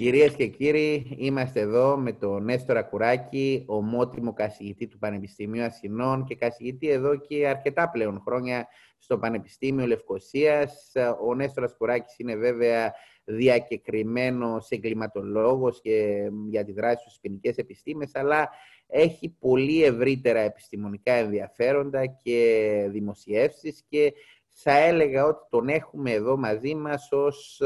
Κυρίες και κύριοι, είμαστε εδώ με τον Νέστορα Κουράκη, ομότιμο καθηγητή του Πανεπιστημίου Αθηνών και καθηγητή εδώ και αρκετά πλέον χρόνια στο Πανεπιστήμιο Λευκοσίας. Ο Νέστορας Κουράκης είναι βέβαια διακεκριμένος εγκληματολόγος και για τη δράση στις ποινικές επιστήμες, αλλά έχει πολύ ευρύτερα επιστημονικά ενδιαφέροντα και δημοσιεύσεις και θα έλεγα ότι τον έχουμε εδώ μαζί μας ως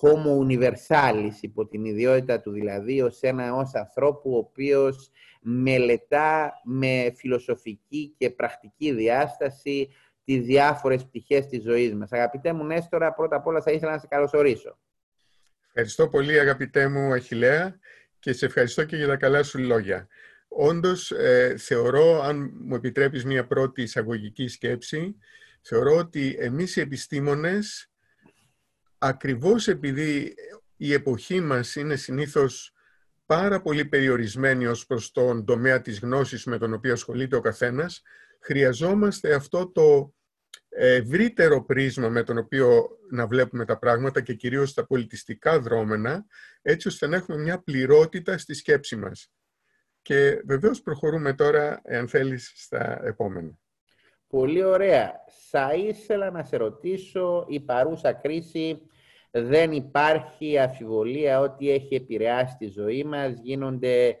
homo universalis, υπό την ιδιότητα του δηλαδή, ως ένα ως ανθρώπου ο οποίος μελετά με φιλοσοφική και πρακτική διάσταση τις διάφορες πτυχές της ζωής μας. Αγαπητέ μου Νέστορα, πρώτα απ' όλα θα ήθελα να σε καλωσορίσω. Ευχαριστώ πολύ αγαπητέ μου Αχιλέα και σε ευχαριστώ και για τα καλά σου λόγια. Όντως, ε, θεωρώ, αν μου επιτρέπεις μια πρώτη εισαγωγική σκέψη, θεωρώ ότι εμείς οι επιστήμονες ακριβώς επειδή η εποχή μας είναι συνήθως πάρα πολύ περιορισμένη ως προς τον τομέα της γνώσης με τον οποίο ασχολείται ο καθένας, χρειαζόμαστε αυτό το ευρύτερο πρίσμα με τον οποίο να βλέπουμε τα πράγματα και κυρίως τα πολιτιστικά δρόμενα, έτσι ώστε να έχουμε μια πληρότητα στη σκέψη μας. Και βεβαίως προχωρούμε τώρα, εάν θέλεις, στα επόμενα. Πολύ ωραία. Θα ήθελα να σε ρωτήσω, η παρούσα κρίση δεν υπάρχει αφιβολία ότι έχει επηρεάσει τη ζωή μας; Γίνονται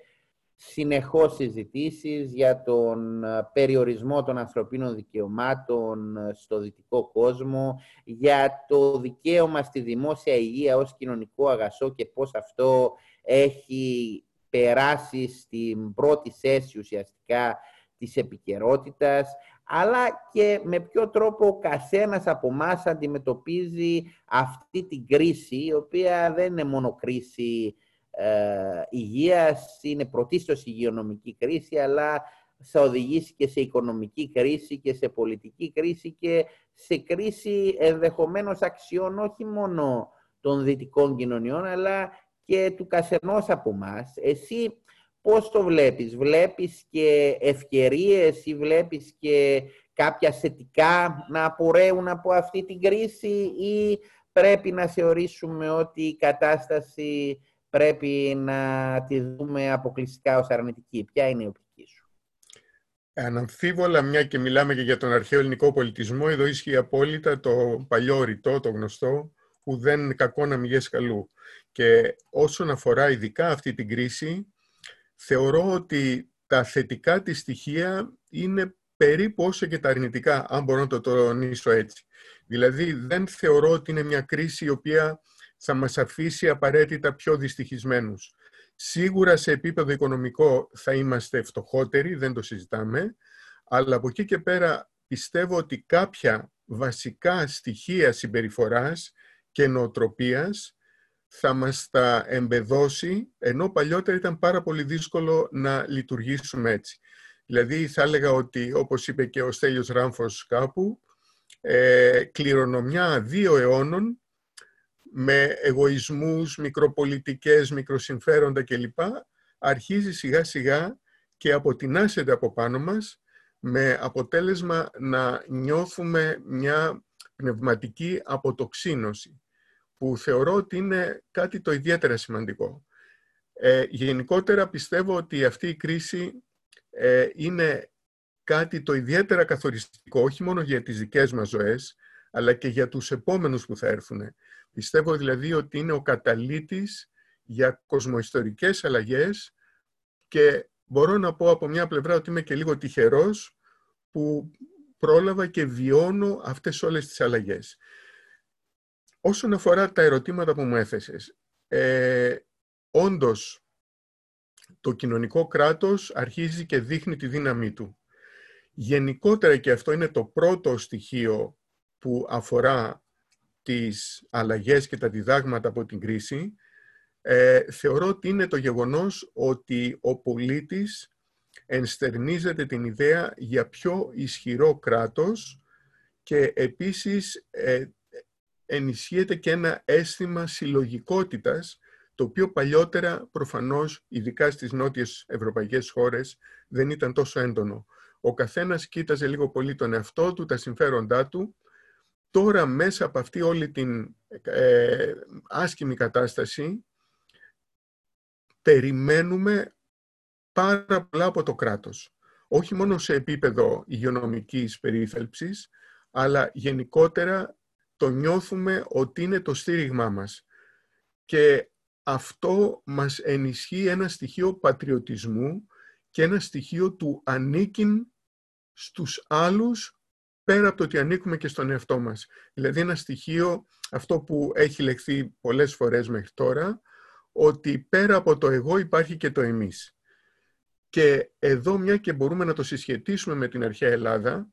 συνεχώς συζητήσεις για τον περιορισμό των ανθρωπίνων δικαιωμάτων στο δυτικό κόσμο, για το δικαίωμα στη δημόσια υγεία ως κοινωνικό αγασό και πώς αυτό έχει περάσει στην πρώτη θέση ουσιαστικά της επικαιρότητας, αλλά και με ποιο τρόπο ο καθένας από εμάς αντιμετωπίζει αυτή την κρίση, η οποία δεν είναι μόνο κρίση ε, υγείας, είναι πρωτίστως υγειονομική κρίση, αλλά θα οδηγήσει και σε οικονομική κρίση και σε πολιτική κρίση και σε κρίση ενδεχομένως αξιών όχι μόνο των δυτικών κοινωνιών, αλλά και του καθενός από εμάς. Εσύ πώς το βλέπεις, βλέπεις και ευκαιρίες ή βλέπεις και κάποια θετικά να απορρέουν από αυτή την κρίση ή πρέπει να θεωρήσουμε ότι η κατάσταση πρέπει να τη δούμε αποκλειστικά ως αρνητική. Ποια είναι η οπτική σου; Αναμφίβολα, μια και μιλάμε και για τον αρχαίο ελληνικό πολιτισμό, εδώ ισχύει απόλυτα το παλιό ρητό, το γνωστό, που δεν κακό να μηγές καλού. Και όσον αφορά ειδικά αυτή την κρίση, θεωρώ ότι τα θετικά της στοιχεία είναι περίπου όσο και τα αρνητικά, αν μπορώ να το τονίσω έτσι. Δηλαδή, δεν θεωρώ ότι είναι μια κρίση η οποία θα μας αφήσει απαραίτητα πιο δυστυχισμένους. Σίγουρα σε επίπεδο οικονομικό θα είμαστε φτωχότεροι, δεν το συζητάμε, αλλά από εκεί και πέρα πιστεύω ότι κάποια βασικά στοιχεία συμπεριφοράς και νοοτροπίας θα μας τα εμπεδώσει, ενώ παλιότερα ήταν πάρα πολύ δύσκολο να λειτουργήσουμε έτσι. Δηλαδή θα έλεγα ότι, όπως είπε και ο Στέλιος Ράμφος κάπου, ε, κληρονομιά δύο αιώνων με εγωισμούς, μικροπολιτικές, μικροσυμφέροντα κλπ. αρχίζει σιγά σιγά και αποτινάσεται από πάνω μας με αποτέλεσμα να νιώθουμε μια πνευματική αποτοξίνωση που θεωρώ ότι είναι κάτι το ιδιαίτερα σημαντικό. Ε, γενικότερα πιστεύω ότι αυτή η κρίση ε, είναι κάτι το ιδιαίτερα καθοριστικό, όχι μόνο για τις δικές μας ζωές, αλλά και για τους επόμενους που θα έρθουν. Πιστεύω δηλαδή ότι είναι ο καταλήτης για κοσμοϊστορικές αλλαγές και μπορώ να πω από μια πλευρά ότι είμαι και λίγο τυχερός που πρόλαβα και βιώνω αυτές όλες τις αλλαγές. Όσον αφορά τα ερωτήματα που μου έθεσες, ε, όντως το κοινωνικό κράτος αρχίζει και δείχνει τη δύναμή του. Γενικότερα και αυτό είναι το πρώτο στοιχείο που αφορά τις αλλαγές και τα διδάγματα από την κρίση, ε, θεωρώ ότι είναι το γεγονός ότι ο πολίτης ενστερνίζεται την ιδέα για πιο ισχυρό κράτος και επίσης ε, ενισχύεται και ένα αίσθημα συλλογικότητας το οποίο παλιότερα προφανώς, ειδικά στις νότιες ευρωπαϊκές χώρες, δεν ήταν τόσο έντονο. Ο καθένας κοίταζε λίγο πολύ τον εαυτό του, τα συμφέροντά του. Τώρα μέσα από αυτή όλη την ε, άσχημη κατάσταση περιμένουμε πάρα πολλά από το κράτος. Όχι μόνο σε επίπεδο υγειονομικής περίθαλψης, αλλά γενικότερα το νιώθουμε ότι είναι το στήριγμά μας. Και αυτό μας ενισχύει ένα στοιχείο πατριωτισμού και ένα στοιχείο του ανήκειν στους άλλους πέρα από το ότι ανήκουμε και στον εαυτό μας. Δηλαδή ένα στοιχείο, αυτό που έχει λεχθεί πολλές φορές μέχρι τώρα, ότι πέρα από το εγώ υπάρχει και το εμείς. Και εδώ μια και μπορούμε να το συσχετίσουμε με την αρχαία Ελλάδα,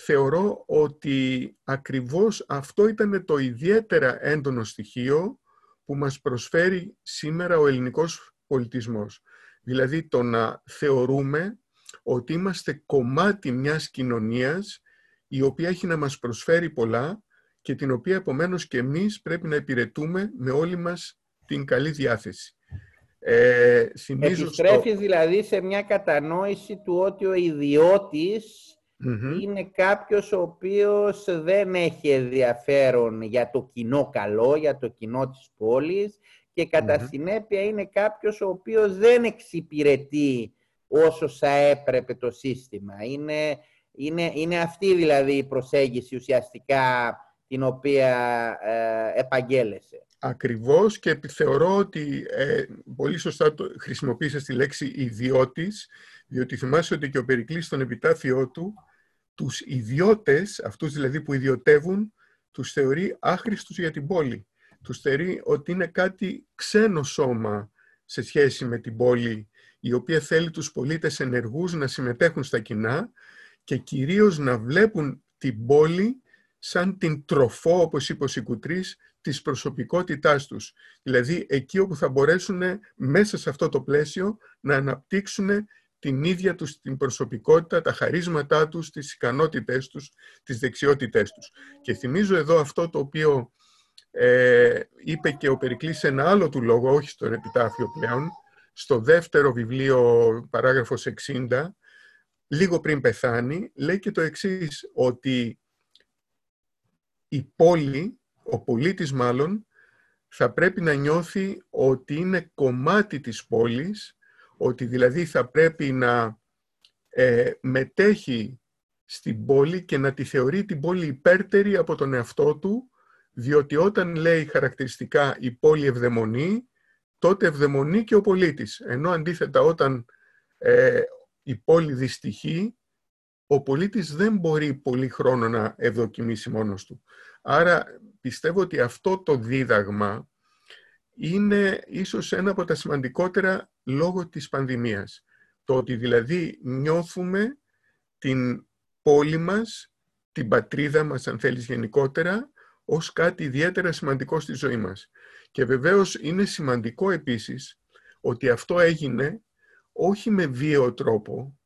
θεωρώ ότι ακριβώς αυτό ήταν το ιδιαίτερα έντονο στοιχείο που μας προσφέρει σήμερα ο ελληνικός πολιτισμός. Δηλαδή το να θεωρούμε ότι είμαστε κομμάτι μιας κοινωνίας η οποία έχει να μας προσφέρει πολλά και την οποία επομένως και εμείς πρέπει να υπηρετούμε με όλη μας την καλή διάθεση. Ε, Επιστρέφεις δηλαδή σε μια κατανόηση του ότι ο ιδιώτης είναι κάποιος ο οποίος δεν έχει ενδιαφέρον για το κοινό καλό, για το κοινό της πόλης και κατά συνέπεια είναι κάποιος ο οποίος δεν εξυπηρετεί όσο θα έπρεπε το σύστημα. Είναι, είναι, είναι αυτή δηλαδή η προσέγγιση ουσιαστικά την οποία ε, επαγγέλεσε. Ακριβώς και θεωρώ ότι ε, πολύ σωστά το, χρησιμοποίησες τη λέξη ιδιώτης, διότι θυμάσαι ότι και ο Περικλής στον επιτάφιό του τους ιδιώτες, αυτούς δηλαδή που ιδιωτεύουν, τους θεωρεί άχρηστους για την πόλη. Τους θεωρεί ότι είναι κάτι ξένο σώμα σε σχέση με την πόλη, η οποία θέλει τους πολίτες ενεργούς να συμμετέχουν στα κοινά και κυρίως να βλέπουν την πόλη σαν την τροφό, όπως είπε ο Σικουτρής, της προσωπικότητάς τους. Δηλαδή, εκεί όπου θα μπορέσουν μέσα σε αυτό το πλαίσιο να αναπτύξουν την ίδια τους την προσωπικότητα, τα χαρίσματά τους, τις ικανότητές τους, τις δεξιότητές τους. Και θυμίζω εδώ αυτό το οποίο ε, είπε και ο Περικλής σε ένα άλλο του λόγο, όχι στον επιτάφιο πλέον, στο δεύτερο βιβλίο, παράγραφος 60, λίγο πριν πεθάνει, λέει και το εξής, ότι η πόλη, ο πολίτης μάλλον, θα πρέπει να νιώθει ότι είναι κομμάτι της πόλης ότι δηλαδή θα πρέπει να ε, μετέχει στην πόλη και να τη θεωρεί την πόλη υπέρτερη από τον εαυτό του, διότι όταν λέει χαρακτηριστικά η πόλη ευδαιμονεί, τότε ευδαιμονεί και ο πολίτης. Ενώ αντίθετα όταν ε, η πόλη δυστυχεί, ο πολίτης δεν μπορεί πολύ χρόνο να ευδοκιμήσει μόνος του. Άρα πιστεύω ότι αυτό το δίδαγμα είναι ίσως ένα από τα σημαντικότερα λόγω της πανδημίας. Το ότι δηλαδή νιώθουμε την πόλη μας, την πατρίδα μας αν θέλεις γενικότερα, ως κάτι ιδιαίτερα σημαντικό στη ζωή μας. Και βεβαίως είναι σημαντικό επίσης ότι αυτό έγινε όχι με βίαιο τρόπο,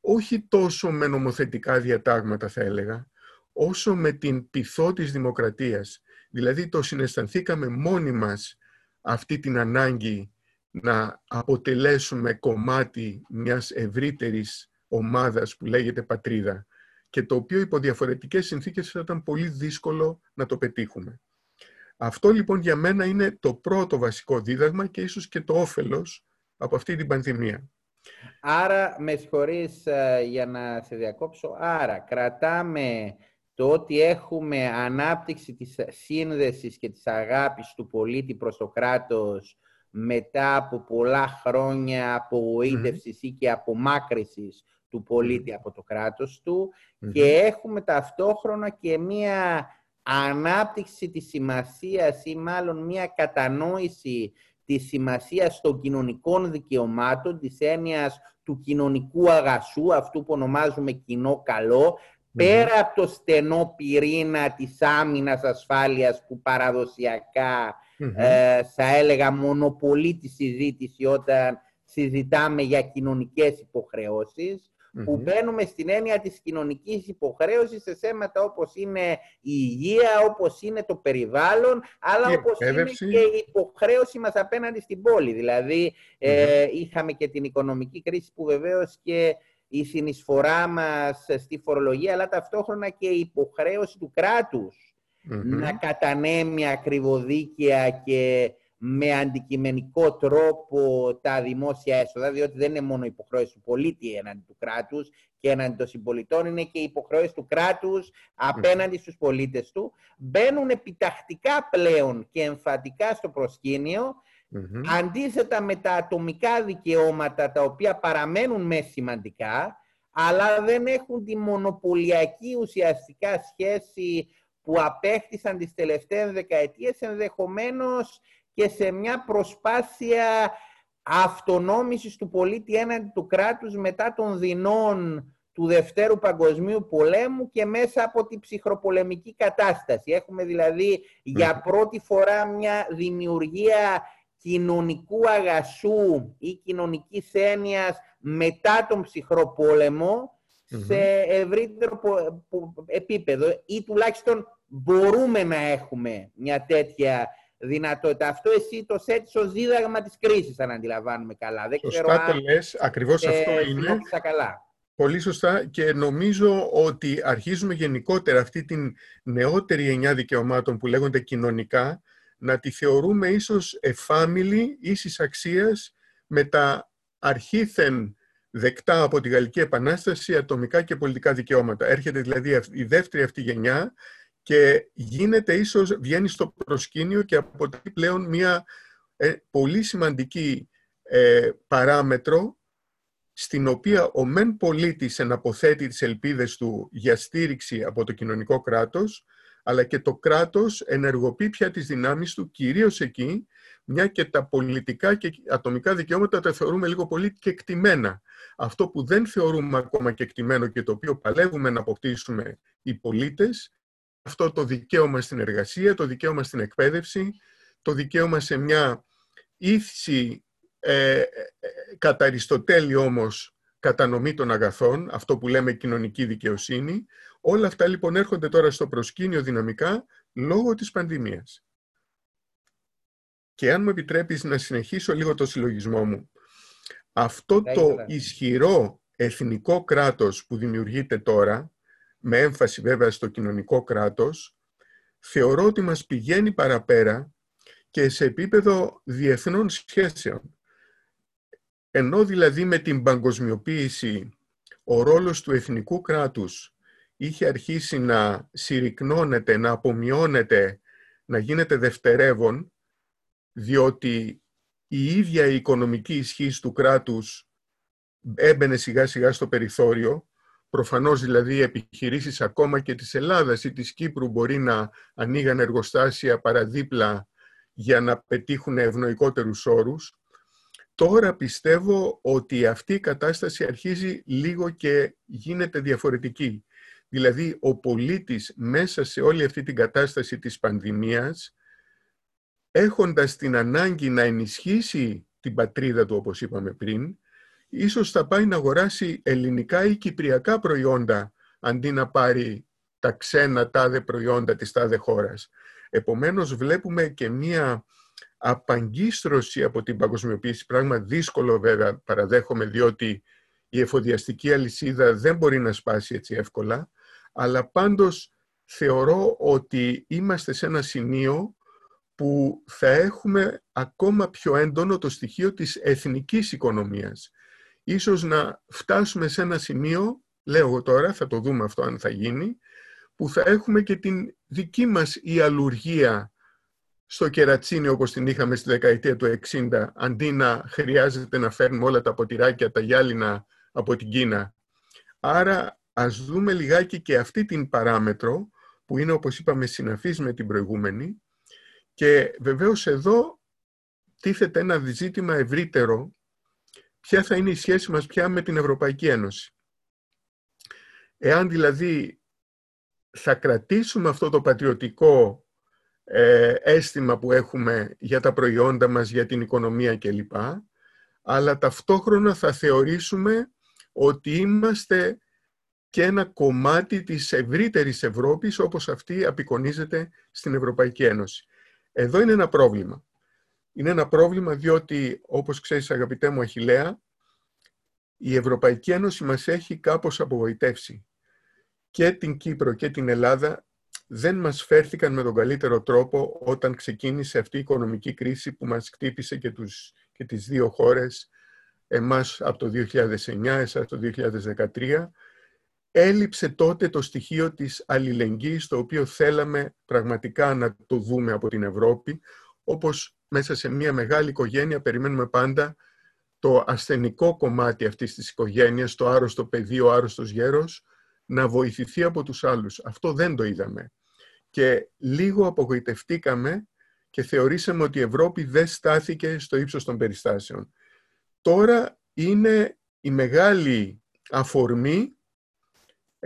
όχι τόσο με νομοθετικά διατάγματα θα έλεγα, όσο με την πυθό της δημοκρατίας. Δηλαδή το συναισθανθήκαμε μόνοι μας αυτή την ανάγκη να αποτελέσουμε κομμάτι μιας ευρύτερης ομάδας που λέγεται πατρίδα και το οποίο υπό διαφορετικές συνθήκες θα ήταν πολύ δύσκολο να το πετύχουμε. Αυτό λοιπόν για μένα είναι το πρώτο βασικό δίδαγμα και ίσως και το όφελος από αυτή την πανδημία. Άρα, με συγχωρείς ε, για να σε διακόψω, άρα κρατάμε το ότι έχουμε ανάπτυξη της σύνδεσης και της αγάπης του πολίτη προς το κράτος μετά από πολλά χρόνια απογοήτευσης ή και απομάκρυσης του πολίτη από το κράτος του και έχουμε ταυτόχρονα και μία ανάπτυξη της σημασίας ή μάλλον μία κατανόηση της σημασίας των κοινωνικών δικαιωμάτων, της έννοιας του κοινωνικού αγασού, αυτού που ονομάζουμε κοινό καλό, πέρα από το στενό πυρήνα της άμυνας ασφάλειας που παραδοσιακά ε, θα έλεγα μονοπολεί τη συζήτηση όταν συζητάμε για κοινωνικές που μπαίνουμε στην έννοια της κοινωνικής υποχρέωσης σε θέματα όπως είναι η υγεία, όπως είναι το περιβάλλον, αλλά η όπως είναι και η υποχρέωση μας απέναντι στην πόλη. Δηλαδή, ε, είχαμε και την οικονομική κρίση που βεβαίως και η συνεισφορά μας στη φορολογία, αλλά ταυτόχρονα και η υποχρέωση του κράτους να κατανέμει ακριβοδίκαια και με αντικειμενικό τρόπο τα δημόσια έσοδα, διότι δεν είναι μόνο υποχρέωση του πολίτη έναντι του κράτους και έναντι των συμπολιτών, είναι και υποχρέωση του κράτους απέναντι στους πολίτες του, μπαίνουν επιτακτικά πλέον και εμφατικά στο προσκήνιο, αντίθετα με τα ατομικά δικαιώματα, τα οποία παραμένουν μες σημαντικά, αλλά δεν έχουν τη μονοπωλιακή ουσιαστικά σχέση που απέκτησαν τις τελευταίες δεκαετίες, ενδεχομένως και σε μια προσπάθεια αυτονόμησης του πολίτη έναντι του κράτους μετά των δεινών του Δευτέρου Παγκοσμίου Πολέμου και μέσα από την ψυχροπολεμική κατάσταση. Έχουμε δηλαδή για πρώτη φορά μια δημιουργία κοινωνικού αγασού ή κοινωνικής έννοιας μετά τον ψυχρό σε ευρύτερο επίπεδο ή τουλάχιστον μπορούμε να έχουμε μια τέτοια δυνατότητα. Αυτό εσύ το θέτεις ως δίδαγμα της κρίσης, αν αντιλαμβάνουμε καλά. Δεν Σωστά ξέρω το λες, ακριβώς αυτό είναι. Καλά. Πολύ σωστά και νομίζω ότι αρχίζουμε γενικότερα αυτή την νεότερη εννιά δικαιωμάτων που λέγονται κοινωνικά να τη θεωρούμε ίσως εφάμιλη, ίσης αξίας με τα αρχήθεν δεκτά από τη Γαλλική Επανάσταση ατομικά και πολιτικά δικαιώματα. Έρχεται δηλαδή η δεύτερη αυτή γενιά και γίνεται ίσως, βγαίνει στο προσκήνιο και αποτελεί πλέον μια ε, πολύ σημαντική ε, παράμετρο στην οποία ο μεν πολίτης εναποθέτει τις ελπίδες του για στήριξη από το κοινωνικό κράτος, αλλά και το κράτος ενεργοποιεί πια τις δυνάμεις του, κυρίως εκεί, μια και τα πολιτικά και ατομικά δικαιώματα τα θεωρούμε λίγο πολύ κεκτημένα. Αυτό που δεν θεωρούμε ακόμα κεκτημένο και το οποίο παλεύουμε να αποκτήσουμε οι πολίτες, αυτό το δικαίωμα στην εργασία, το δικαίωμα στην εκπαίδευση, το δικαίωμα σε μια ήθηση ε, ε, κατά Αριστοτέλη όμως κατανομή των αγαθών, αυτό που λέμε κοινωνική δικαιοσύνη. Όλα αυτά λοιπόν έρχονται τώρα στο προσκήνιο δυναμικά λόγω της πανδημίας. Και αν μου επιτρέπεις να συνεχίσω λίγο το συλλογισμό μου, αυτό το ισχυρό εθνικό κράτος που δημιουργείται τώρα, με έμφαση βέβαια στο κοινωνικό κράτος, θεωρώ ότι μας πηγαίνει παραπέρα και σε επίπεδο διεθνών σχέσεων. Ενώ δηλαδή με την παγκοσμιοποίηση ο ρόλος του εθνικού κράτους είχε αρχίσει να συρρυκνώνεται, να απομειώνεται, να γίνεται δευτερεύον, διότι η ίδια η οικονομική ισχύς του κράτους έμπαινε σιγά σιγά στο περιθώριο, προφανώς δηλαδή οι επιχειρήσεις ακόμα και της Ελλάδας ή της Κύπρου μπορεί να ανοίγαν εργοστάσια παραδίπλα για να πετύχουν ευνοϊκότερους όρους. Τώρα πιστεύω ότι αυτή η κατάσταση αρχίζει λίγο και γίνεται διαφορετική. Δηλαδή ο πολίτης μέσα σε όλη αυτή την κατάσταση της πανδημίας έχοντας την ανάγκη να ενισχύσει την πατρίδα του, όπως είπαμε πριν, ίσως θα πάει να αγοράσει ελληνικά ή κυπριακά προϊόντα, αντί να πάρει τα ξένα τάδε προϊόντα της τάδε χώρας. Επομένως, βλέπουμε και μία απαγκίστρωση από την παγκοσμιοποίηση, πράγμα δύσκολο βέβαια παραδέχομαι, διότι η εφοδιαστική αλυσίδα δεν μπορεί να σπάσει έτσι εύκολα, αλλά πάντως θεωρώ ότι είμαστε σε ένα σημείο που θα έχουμε ακόμα πιο έντονο το στοιχείο της εθνικής οικονομίας. Ίσως να φτάσουμε σε ένα σημείο, λέω εγώ τώρα, θα το δούμε αυτό αν θα γίνει, που θα έχουμε και την δική μας ιαλουργία στο κερατσίνι όπως την είχαμε στη δεκαετία του 60, αντί να χρειάζεται να φέρνουμε όλα τα ποτηράκια, τα γυάλινα από την Κίνα. Άρα ας δούμε λιγάκι και αυτή την παράμετρο, που είναι όπως είπαμε συναφής με την προηγούμενη, και βεβαίως εδώ τίθεται ένα ζήτημα ευρύτερο, ποια θα είναι η σχέση μας πια με την Ευρωπαϊκή Ένωση; Εάν δηλαδή θα κρατήσουμε αυτό το πατριωτικό ε, αίσθημα που έχουμε για τα προϊόντα μας, για την οικονομία κλπ. Αλλά ταυτόχρονα θα θεωρήσουμε ότι είμαστε και ένα κομμάτι της ευρύτερης Ευρώπης όπως αυτή απεικονίζεται στην Ευρωπαϊκή Ένωση. Εδώ είναι ένα πρόβλημα. Είναι ένα πρόβλημα διότι, όπως ξέρεις αγαπητέ μου Αχιλέα, η Ευρωπαϊκή Ένωση μας έχει κάπως απογοητεύσει. Και την Κύπρο και την Ελλάδα δεν μας φέρθηκαν με τον καλύτερο τρόπο όταν ξεκίνησε αυτή η οικονομική κρίση που μας χτύπησε και, τους, και τις δύο χώρες, εμάς από το 2009, εσάς το 2013. Έλειψε τότε το στοιχείο της αλληλεγγύης, το οποίο θέλαμε πραγματικά να το δούμε από την Ευρώπη, όπως μέσα σε μια μεγάλη οικογένεια περιμένουμε πάντα το ασθενικό κομμάτι αυτής της οικογένειας, το άρρωστο παιδί, ο άρρωστος γέρος, να βοηθηθεί από τους άλλους. Αυτό δεν το είδαμε. Και λίγο απογοητευτήκαμε και θεωρήσαμε ότι η Ευρώπη δεν στάθηκε στο ύψος των περιστάσεων. Τώρα είναι η μεγάλη αφορμή,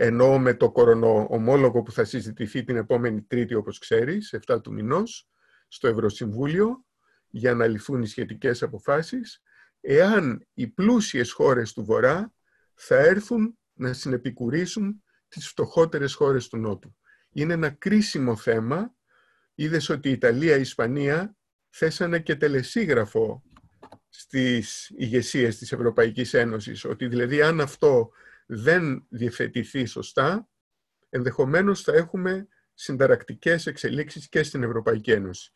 ενώ με το κορονοομόλογο που θα συζητηθεί την επόμενη Τρίτη, όπως ξέρεις, 7 του μηνός, στο Ευρωσυμβούλιο, για να ληφθούν οι σχετικές αποφάσεις, εάν οι πλούσιες χώρες του Βορρά θα έρθουν να συνεπικουρήσουν τις φτωχότερες χώρες του Νότου. Είναι ένα κρίσιμο θέμα. Είδες ότι η Ιταλία, η Ισπανία θέσανε και τελεσίγραφο στις ηγεσίες της Ευρωπαϊκής Ένωσης, ότι δηλαδή αν αυτό δεν διευθετηθεί σωστά, ενδεχομένως θα έχουμε συνταρακτικές εξελίξεις και στην Ευρωπαϊκή Ένωση.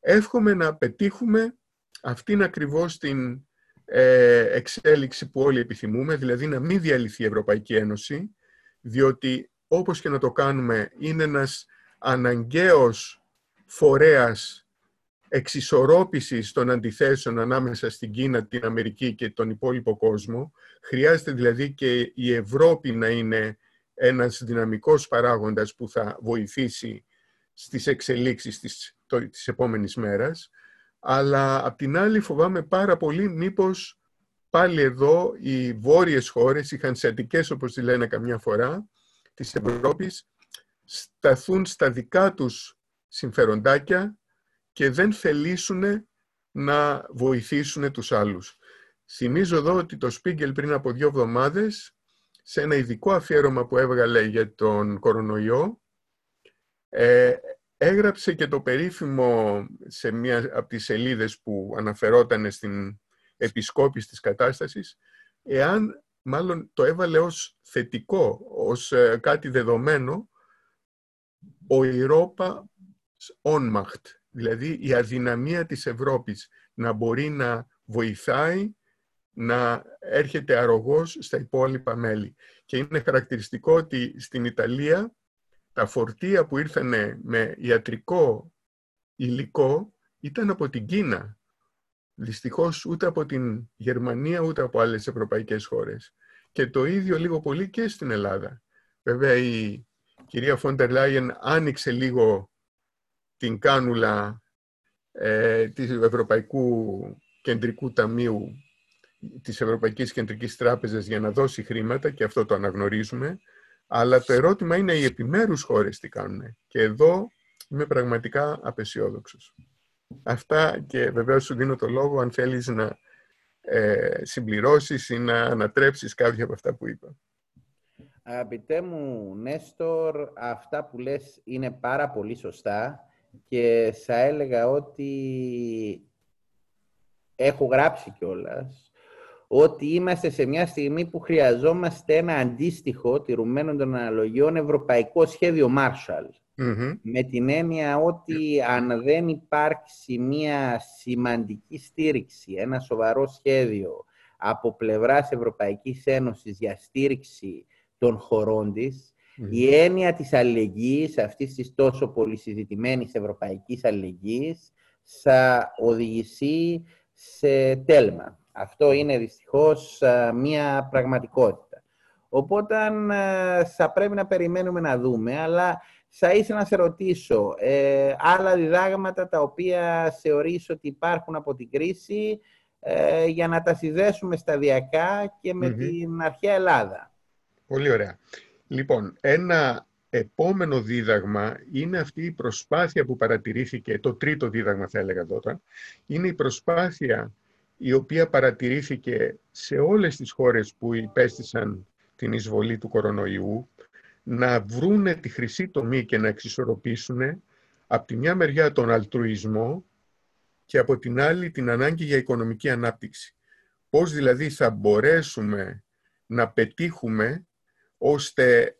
Εύχομαι να πετύχουμε αυτήν ακριβώς την ε, εξέλιξη που όλοι επιθυμούμε, δηλαδή να μην διαλυθεί η Ευρωπαϊκή Ένωση, διότι όπως και να το κάνουμε είναι ένας αναγκαίος φορέας εξισορρόπησης των αντιθέσεων ανάμεσα στην Κίνα, την Αμερική και τον υπόλοιπο κόσμο. Χρειάζεται δηλαδή και η Ευρώπη να είναι ένας δυναμικός παράγοντας που θα βοηθήσει στις εξελίξεις της, το, της επόμενης μέρας αλλά απ' την άλλη φοβάμαι πάρα πολύ μήπως πάλι εδώ οι βόρειες χώρες, οι χανσιατικές όπως τη λένε καμιά φορά, της Ευρώπης, σταθούν στα δικά τους συμφεροντάκια και δεν θελήσουν να βοηθήσουν τους άλλους. Θυμίζω εδώ ότι το Σπίγκελ πριν από δύο εβδομάδες, σε ένα ειδικό αφιέρωμα που έβγαλε για τον κορονοϊό, ε, έγραψε και το περίφημο σε μία από τις σελίδες που αναφερόταν στην επισκόπηση της κατάστασης, εάν μάλλον το έβαλε ως θετικό, ως ε, κάτι δεδομένο, ο Ευρώπα Ohnmacht, δηλαδή η αδυναμία της Ευρώπης να μπορεί να βοηθάει να έρχεται αρρωγός στα υπόλοιπα μέλη. Και είναι χαρακτηριστικό ότι στην Ιταλία τα φορτία που ήρθαν με ιατρικό υλικό ήταν από την Κίνα. Δυστυχώς ούτε από την Γερμανία ούτε από άλλες ευρωπαϊκές χώρες. Και το ίδιο λίγο πολύ και στην Ελλάδα. Βέβαια η κυρία Φόντερ Λάιεν άνοιξε λίγο την κάνουλα ε, της Ευρωπαϊκού Κεντρικού Ταμείου της Ευρωπαϊκής Κεντρικής Τράπεζας για να δώσει χρήματα και αυτό το αναγνωρίζουμε αλλά το ερώτημα είναι οι επιμέρους χώρες τι κάνουν. Και εδώ είμαι πραγματικά απεσιόδοξος. Αυτά και βεβαίως σου δίνω το λόγο αν θέλεις να ε, συμπληρώσεις ή να ανατρέψεις κάποια από αυτά που είπα. Αγαπητέ μου, Νέστορ, αυτά που λες είναι πάρα πολύ σωστά και θα έλεγα ότι έχω γράψει κιόλας ότι είμαστε σε μια στιγμή που χρειαζόμαστε ένα αντίστοιχο, τηρουμένο των αναλογιών, ευρωπαϊκό σχέδιο Marshall. Με την έννοια ότι αν δεν υπάρξει μια σημαντική στήριξη, ένα σοβαρό σχέδιο από πλευράς Ευρωπαϊκής Ένωσης για στήριξη των χωρών της, η έννοια της αλληλεγγύης, αυτής της τόσο πολύ συζητημένης ευρωπαϊκής αλληλεγγύης, θα οδηγηθεί σε τέλμα. Αυτό είναι δυστυχώς μία πραγματικότητα. Οπότε θα πρέπει να περιμένουμε να δούμε, αλλά θα ήθελα να σε ρωτήσω ε, άλλα διδάγματα τα οποία θεωρείς ότι υπάρχουν από την κρίση ε, για να τα συνδέσουμε σταδιακά και με την αρχαία Ελλάδα. Πολύ ωραία. Λοιπόν, ένα επόμενο δίδαγμα είναι αυτή η προσπάθεια που παρατηρήθηκε, το τρίτο δίδαγμα θα έλεγα τότε, είναι η προσπάθεια η οποία παρατηρήθηκε σε όλες τις χώρες που υπέστησαν την εισβολή του κορονοϊού, να βρούνε τη χρυσή τομή και να εξισορροπήσουν από τη μια μεριά τον αλτρουισμό και από την άλλη την ανάγκη για οικονομική ανάπτυξη. Πώς δηλαδή θα μπορέσουμε να πετύχουμε ώστε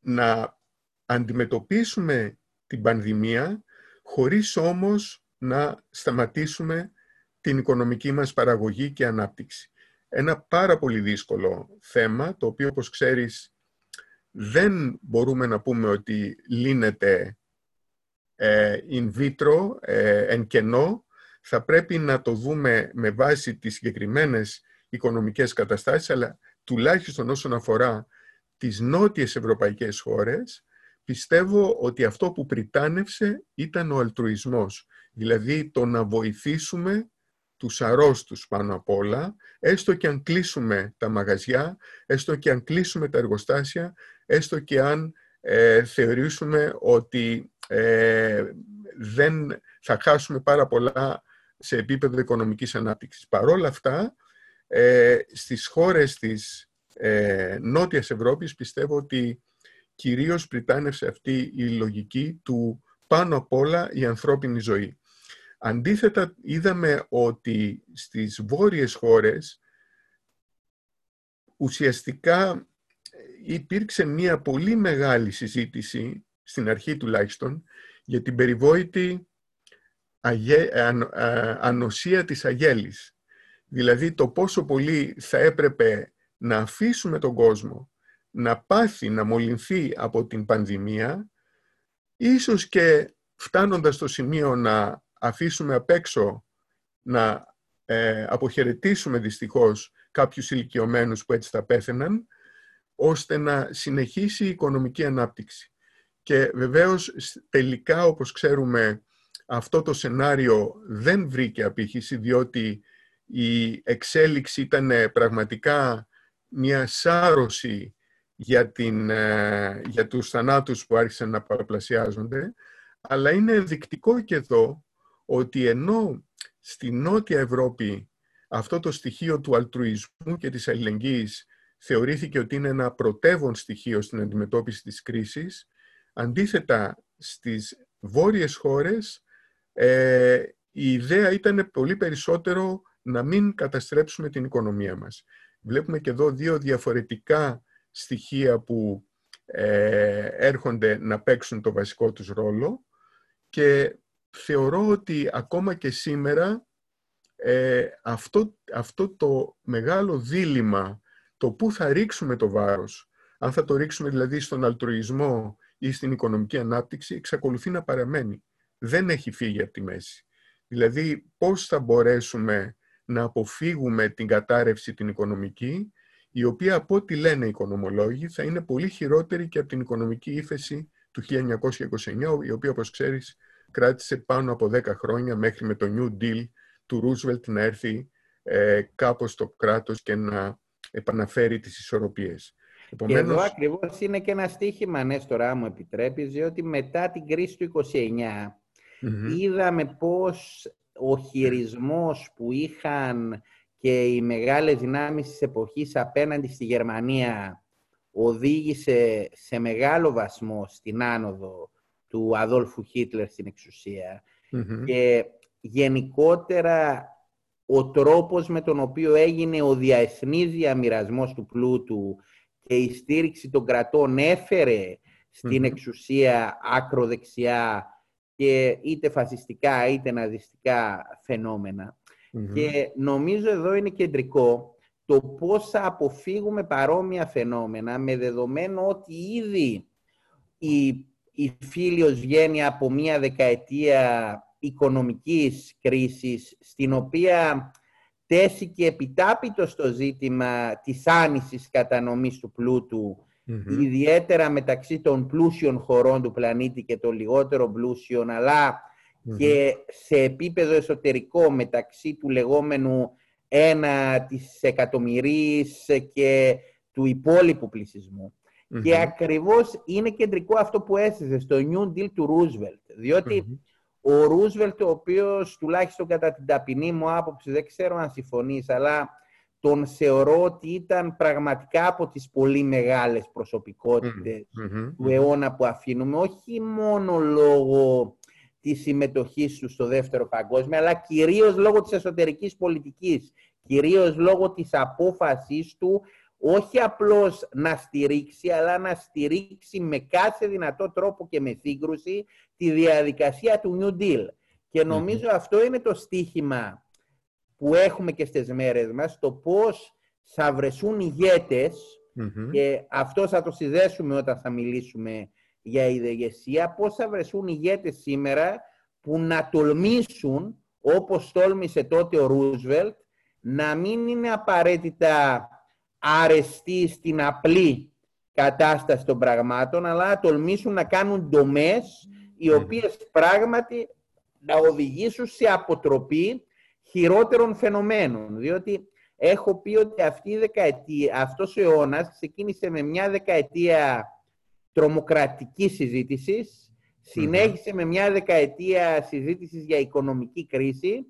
να αντιμετωπίσουμε την πανδημία χωρίς όμως να σταματήσουμε την οικονομική μας παραγωγή και ανάπτυξη. Ένα πάρα πολύ δύσκολο θέμα, το οποίο όπως ξέρεις δεν μπορούμε να πούμε ότι λύνεται ε, in vitro, ε, εν κενό, θα πρέπει να το δούμε με βάση τις συγκεκριμένες οικονομικές καταστάσεις, αλλά τουλάχιστον όσον αφορά τις νότιες ευρωπαϊκές χώρες, πιστεύω ότι αυτό που πριτάνευσε ήταν ο αλτρουισμός. Δηλαδή το να βοηθήσουμε τους αρρώστους πάνω απ' όλα, έστω και αν κλείσουμε τα μαγαζιά, έστω και αν κλείσουμε τα εργοστάσια, έστω και αν ε, θεωρήσουμε ότι ε, δεν θα χάσουμε πάρα πολλά σε επίπεδο οικονομικής ανάπτυξης. Παρόλα αυτά, ε, στις χώρες της ε, Νότιας Ευρώπης πιστεύω ότι κυρίως πριτάνευσε αυτή η λογική του πάνω απ' όλα η ανθρώπινη ζωή. Αντίθετα, είδαμε ότι στις βόρειες χώρες ουσιαστικά υπήρξε μια πολύ μεγάλη συζήτηση, στην αρχή τουλάχιστον, για την περιβόητη ανοσία της αγέλης. Δηλαδή το πόσο πολύ θα έπρεπε να αφήσουμε τον κόσμο να πάθει, να μολυνθεί από την πανδημία, ίσως και φτάνοντας στο σημείο να αφήσουμε απ' έξω, να ε, αποχαιρετήσουμε δυστυχώς κάποιους ηλικιωμένους που έτσι θα πέθαιναν, ώστε να συνεχίσει η οικονομική ανάπτυξη. Και βεβαίως τελικά, όπως ξέρουμε, αυτό το σενάριο δεν βρήκε απήχηση, διότι η εξέλιξη ήταν πραγματικά μια σάρωση για, την, ε, για τους θανάτους που άρχισαν να παραπλασιάζονται, αλλά είναι ενδεικτικό και εδώ ότι ενώ στη Νότια Ευρώπη αυτό το στοιχείο του αλτρουισμού και της αλληλεγγύης θεωρήθηκε ότι είναι ένα πρωτεύον στοιχείο στην αντιμετώπιση της κρίσης, αντίθετα στις βόρειες χώρες ε, η ιδέα ήταν πολύ περισσότερο να μην καταστρέψουμε την οικονομία μας. Βλέπουμε και εδώ δύο διαφορετικά στοιχεία που ε, έρχονται να παίξουν το βασικό τους ρόλο και θεωρώ ότι ακόμα και σήμερα ε, αυτό, αυτό το μεγάλο δίλημα, το πού θα ρίξουμε το βάρος, αν θα το ρίξουμε δηλαδή στον αλτρουισμό ή στην οικονομική ανάπτυξη, εξακολουθεί να παραμένει. Δεν έχει φύγει από τη μέση. Δηλαδή, πώς θα μπορέσουμε να αποφύγουμε την κατάρρευση την οικονομική, η οποία από ό,τι λένε οι οικονομολόγοι θα είναι πολύ χειρότερη και από την οικονομική ύφεση του 1929, η οποία όπως ξέρεις κράτησε πάνω από 10 χρόνια μέχρι με το New Deal του Ρούσβελτ να έρθει ε, κάπως στο κράτος και να επαναφέρει τις ισορροπίες. Επομένως... Και εδώ ακριβώς είναι και ένα στίχημα, Νέστορα, μου επιτρέπεις, διότι μετά την κρίση του 29 είδαμε πώς ο χειρισμός που είχαν και οι μεγάλες δυνάμεις της εποχής απέναντι στη Γερμανία οδήγησε σε μεγάλο βασμό στην άνοδο του Αδόλφου Χίτλερ στην εξουσια και γενικότερα ο τρόπος με τον οποίο έγινε ο διαεθνής διαμοιρασμός του πλούτου και η στήριξη των κρατών έφερε στην εξουσία άκροδεξιά και είτε φασιστικά είτε ναζιστικά Και νομίζω εδώ είναι κεντρικό το πώς θα αποφύγουμε παρόμοια φαινόμενα με δεδομένο ότι ήδη η, η Φίλιος βγαίνει από μία δεκαετία οικονομικής κρίσης στην οποία τέθηκε επιτάπητο στο ζήτημα της άνησης κατανομής του πλούτου ιδιαίτερα μεταξύ των πλούσιων χωρών του πλανήτη και των λιγότερο πλούσιων, και σε επίπεδο εσωτερικό μεταξύ του λεγόμενου ένα της εκατομμυρίς και του υπόλοιπου Και ακριβώς είναι κεντρικό αυτό που έστησε στο New Deal του Ρούσβελτ, διότι ο Ρούσβελτ, ο οποίος τουλάχιστον κατά την ταπεινή μου άποψη, δεν ξέρω αν συμφωνείς, αλλά τον θεωρώ ότι ήταν πραγματικά από τις πολύ μεγάλες του αιώνα που αφήνουμε, όχι μόνο λόγω της συμμετοχής τους στο Δεύτερο Παγκόσμιο, αλλά κυρίως λόγω της εσωτερικής πολιτικής, κυρίως λόγω της απόφασής του όχι απλώς να στηρίξει, αλλά να στηρίξει με κάθε δυνατό τρόπο και με σύγκρουση τη διαδικασία του New Deal. Και νομιζω αυτό είναι το στίχημα που έχουμε και στις μέρες μας, το πώς θα βρεθούν και αυτό θα το συνδέσουμε όταν θα μιλήσουμε για ηγεσία, πώς θα βρεθούν ηγέτες σήμερα που να τολμήσουν, όπως τόλμησε τότε ο Ρούσβελτ, να μην είναι απαραίτητα αρεστοί στην απλή κατάσταση των πραγμάτων, αλλά να τολμήσουν να κάνουν δομές οι οποίες πράγματι να οδηγήσουν σε αποτροπή χειρότερων φαινομένων. Διότι έχω πει ότι αυτή η δεκαετία, αυτός ο αιώνας ξεκίνησε με μια δεκαετία τρομοκρατικής συζήτησης, συνέχισε με μια δεκαετία συζήτησης για οικονομική κρίση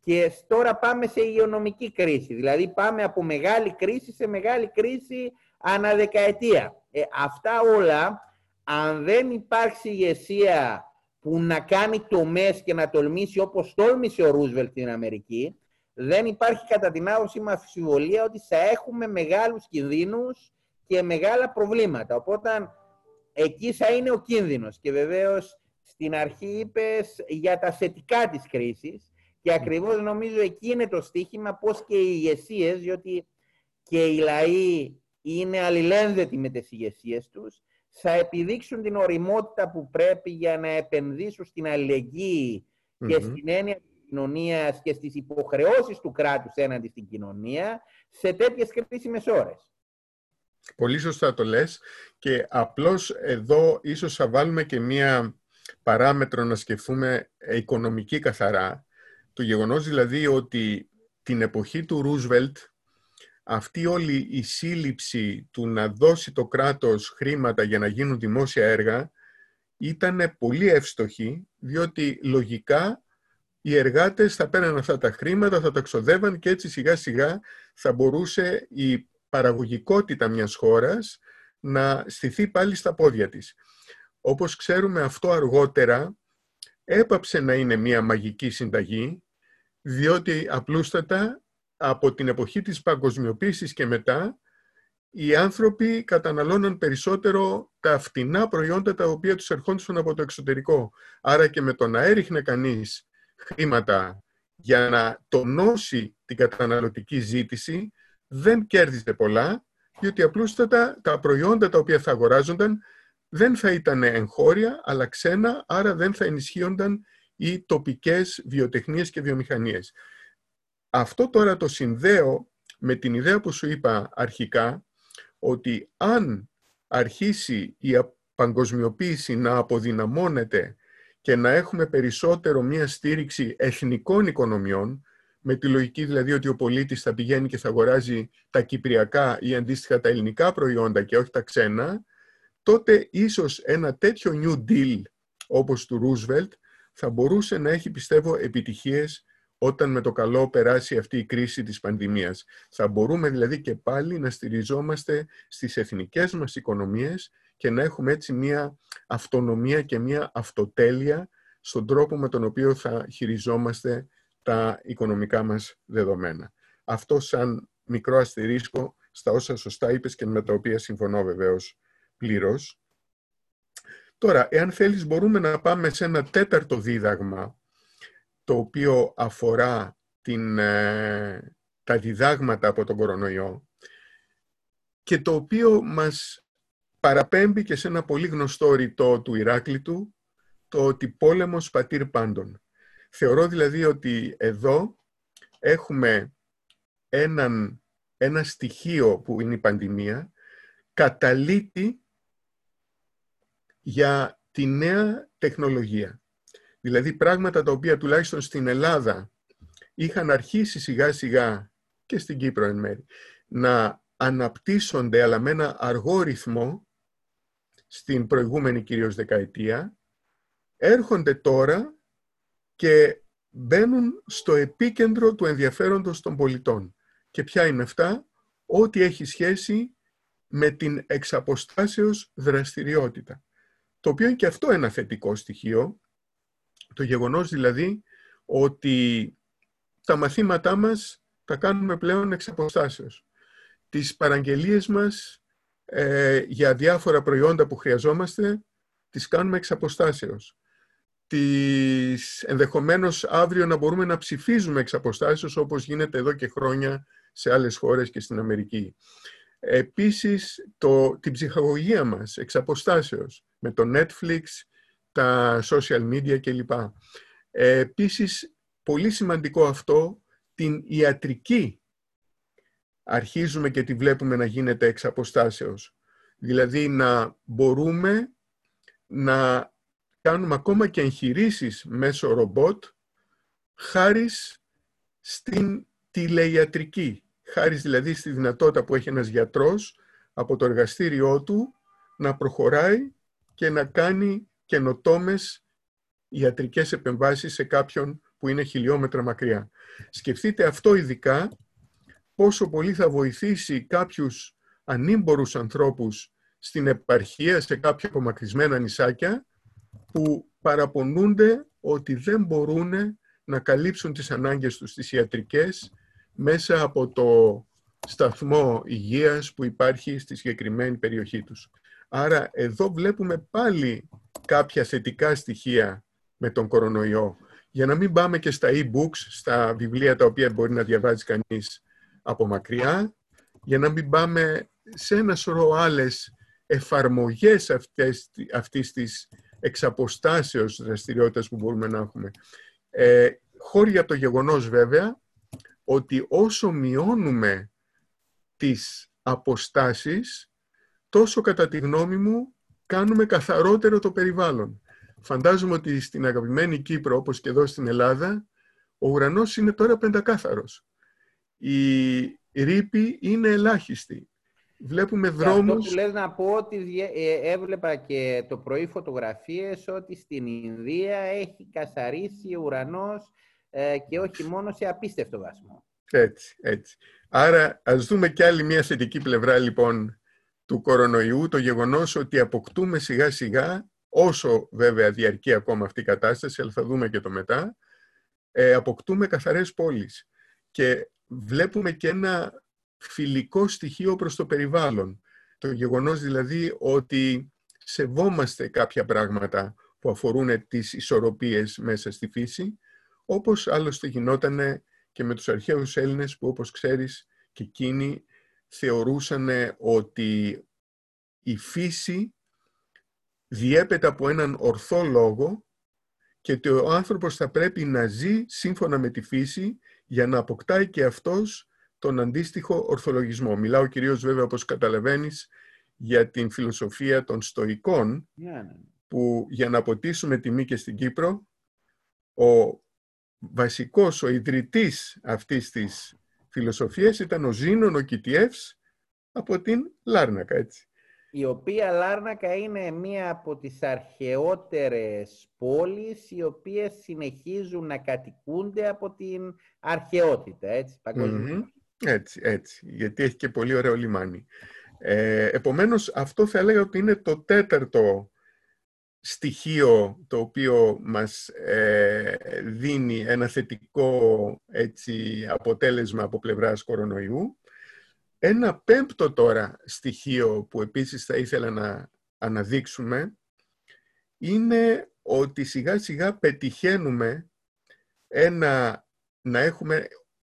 και τώρα πάμε σε υγειονομική κρίση. Δηλαδή πάμε από μεγάλη κρίση σε μεγάλη κρίση αναδεκαετία. Ε, αυτά όλα, αν δεν υπάρξει ηγεσία που να κάνει τομές και να τολμήσει όπως τόλμησε ο Ρούσβελτ στην Αμερική, δεν υπάρχει κατά την άποψή μου αφισιβολία ότι θα έχουμε μεγάλους κινδύνους και μεγάλα προβλήματα. Οπότε εκεί θα είναι ο κίνδυνος. Και βεβαίως στην αρχή είπες για τα θετικά της κρίσης και ακριβώς νομίζω εκεί είναι το στίχημα πώς και οι ηγεσίες, διότι και οι λαοί είναι αλληλένδετοι με τις ηγεσίες τους, θα επιδείξουν την οριμότητα που πρέπει για να επενδύσουν στην αλληλεγγύη και στην έννοια της κοινωνίας και στις υποχρεώσεις του κράτους έναντι στην κοινωνία σε τέτοιες κρίσιμες ώρες. Πολύ σωστά το λες και απλώς εδώ ίσως θα βάλουμε και μία παράμετρο να σκεφτούμε οικονομική καθαρά. Το γεγονός δηλαδή ότι την εποχή του Ρούσβελτ αυτή όλη η σύλληψη του να δώσει το κράτος χρήματα για να γίνουν δημόσια έργα ήταν πολύ εύστοχη, διότι λογικά οι εργάτες θα παίρνουν αυτά τα χρήματα, θα τα ξοδεύαν και έτσι σιγά σιγά θα μπορούσε η παραγωγικότητα μιας χώρας να στηθεί πάλι στα πόδια της. Όπως ξέρουμε αυτό αργότερα έπαψε να είναι μια μαγική συνταγή, διότι απλούστατα από την εποχή της παγκοσμιοποίησης και μετά οι άνθρωποι καταναλώναν περισσότερο τα φτηνά προϊόντα τα οποία τους ερχόντουσαν από το εξωτερικό. Άρα και με το να έριχνε κανείς χρήματα για να τονώσει την καταναλωτική ζήτηση, δεν κέρδιζε πολλά, διότι απλούστατα τα προϊόντα τα οποία θα αγοράζονταν δεν θα ήταν εγχώρια, αλλά ξένα, άρα δεν θα ενισχύονταν οι τοπικές βιοτεχνίες και βιομηχανίες. Αυτό τώρα το συνδέω με την ιδέα που σου είπα αρχικά, ότι αν αρχίσει η παγκοσμιοποίηση να αποδυναμώνεται και να έχουμε περισσότερο μία στήριξη εθνικών οικονομιών, με τη λογική δηλαδή ότι ο πολίτης θα πηγαίνει και θα αγοράζει τα κυπριακά ή αντίστοιχα τα ελληνικά προϊόντα και όχι τα ξένα, τότε ίσως ένα τέτοιο New Deal όπως του Roosevelt θα μπορούσε να έχει πιστεύω επιτυχίες όταν με το καλό περάσει αυτή η κρίση της πανδημίας. Θα μπορούμε δηλαδή και πάλι να στηριζόμαστε στις εθνικές μας οικονομίες και να έχουμε έτσι μία αυτονομία και μία αυτοτέλεια στον τρόπο με τον οποίο θα χειριζόμαστε τα οικονομικά μας δεδομένα. Αυτό σαν μικρό αστερίσκο στα όσα σωστά είπες και με τα οποία συμφωνώ βεβαίως πλήρως. Τώρα, εάν θέλεις μπορούμε να πάμε σε ένα τέταρτο δίδαγμα το οποίο αφορά την, ε, τα διδάγματα από τον κορονοϊό και το οποίο μας παραπέμπει και σε ένα πολύ γνωστό ρητό του Ηράκλητου, το ότι πόλεμος πατήρ πάντων. Θεωρώ δηλαδή ότι εδώ έχουμε έναν, ένα στοιχείο που είναι η πανδημία, καταλήτη για τη νέα τεχνολογία. Δηλαδή πράγματα τα οποία τουλάχιστον στην Ελλάδα είχαν αρχίσει σιγά σιγά και στην Κύπρο εν μέρη να αναπτύσσονται αλλά με ένα αργό ρυθμό στην προηγούμενη κυρίως δεκαετία έρχονται τώρα και μπαίνουν στο επίκεντρο του ενδιαφέροντος των πολιτών. Και ποια είναι αυτά; Ό,τι έχει σχέση με την εξαποστάσεως δραστηριότητα. Το οποίο είναι και αυτό ένα θετικό στοιχείο, το γεγονός δηλαδή ότι τα μαθήματά μας τα κάνουμε πλέον εξ αποστάσεως. τις παραγγελίες μας ε, για διάφορα προϊόντα που χρειαζόμαστε, τις κάνουμε εξ αποστάσεως. Τις, ενδεχομένως αύριο να μπορούμε να ψηφίζουμε εξ αποστάσεως όπως γίνεται εδώ και χρόνια σε άλλες χώρες και στην Αμερική. Επίσης, το, την ψυχαγωγία μας εξ αποστάσεως, με το Netflix, τα social media κλπ. Επίσης, πολύ σημαντικό αυτό, την ιατρική αρχίζουμε και τη βλέπουμε να γίνεται εξ αποστάσεως. Δηλαδή να μπορούμε να κάνουμε ακόμα και εγχειρήσεις μέσω ρομπότ χάρη στην τηλεϊατρική. Χάρη δηλαδή στη δυνατότητα που έχει ένας γιατρός από το εργαστήριό του να προχωράει και να κάνει καινοτόμες ιατρικές επεμβάσεις σε κάποιον που είναι χιλιόμετρα μακριά. Σκεφτείτε αυτό ειδικά πόσο πολύ θα βοηθήσει κάποιους ανήμπορους ανθρώπους στην επαρχία, σε κάποια απομακρυσμένα νησάκια, που παραπονούνται ότι δεν μπορούν να καλύψουν τις ανάγκες τους τις ιατρικές μέσα από το σταθμό υγείας που υπάρχει στη συγκεκριμένη περιοχή τους. Άρα εδώ βλέπουμε πάλι κάποια θετικά στοιχεία με τον κορονοϊό. Για να μην πάμε και στα e-books, στα βιβλία τα οποία μπορεί να διαβάζει κανείς από μακριά, για να μην πάμε σε ένα σωρό άλλες εφαρμογές αυτές, αυτής της εξαποστάσεως δραστηριότητας που μπορούμε να έχουμε. Ε, χώρια από το γεγονός βέβαια ότι όσο μειώνουμε τις αποστάσεις, τόσο κατά τη γνώμη μου κάνουμε καθαρότερο το περιβάλλον. Φαντάζομαι ότι στην αγαπημένη Κύπρο, όπως και εδώ στην Ελλάδα, ο ουρανός είναι τώρα πεντακάθαρος. Η ρήπη είναι ελάχιστη. Βλέπουμε δρόμους... Αυτό που λες να πω ότι ε, έβλεπα και το πρωί φωτογραφίες ότι στην Ινδία έχει καθαρίσει ο ουρανός ε, και όχι μόνο σε απίστευτο βαθμό. Έτσι, έτσι. Άρα ας δούμε και άλλη μια θετική πλευρά λοιπόν του κορονοϊού, το γεγονός ότι αποκτούμε σιγά σιγά, όσο βέβαια διαρκεί ακόμα αυτή η κατάσταση, αλλά θα δούμε και το μετά, ε, αποκτούμε καθαρές πόλεις. Και βλέπουμε και ένα φιλικό στοιχείο προς το περιβάλλον. Το γεγονός δηλαδή ότι σεβόμαστε κάποια πράγματα που αφορούν τις ισορροπίες μέσα στη φύση, όπως άλλωστε γινόταν και με τους αρχαίους Έλληνες που όπως ξέρεις και εκείνοι θεωρούσαν ότι η φύση διέπεται από έναν ορθό λόγο και ότι ο άνθρωπος θα πρέπει να ζει σύμφωνα με τη φύση για να αποκτάει και αυτός τον αντίστοιχο ορθολογισμό. Μιλάω κυρίως βέβαια, όπως καταλαβαίνεις, για την φιλοσοφία των στοικών, ναι, ναι. που για να αποτίσουμε τιμή και στην Κύπρο, ο βασικός, ο ιδρυτής αυτής της φιλοσοφίας ήταν ο Ζήνων ο Κιτιεύς από την Λάρνακα, έτσι. Η οποία Λάρνακα είναι μία από τις αρχαιότερες πόλεις οι οποίες συνεχίζουν να κατοικούνται από την αρχαιότητα, έτσι, Έτσι, έτσι, γιατί έχει και πολύ ωραίο λιμάνι. Ε, επομένως, αυτό θα έλεγα ότι είναι το τέταρτο στοιχείο το οποίο μας ε, δίνει ένα θετικό έτσι, αποτέλεσμα από πλευράς κορονοϊού. Ένα πέμπτο τώρα στοιχείο που επίσης θα ήθελα να αναδείξουμε είναι ότι σιγά σιγά πετυχαίνουμε ένα, να έχουμε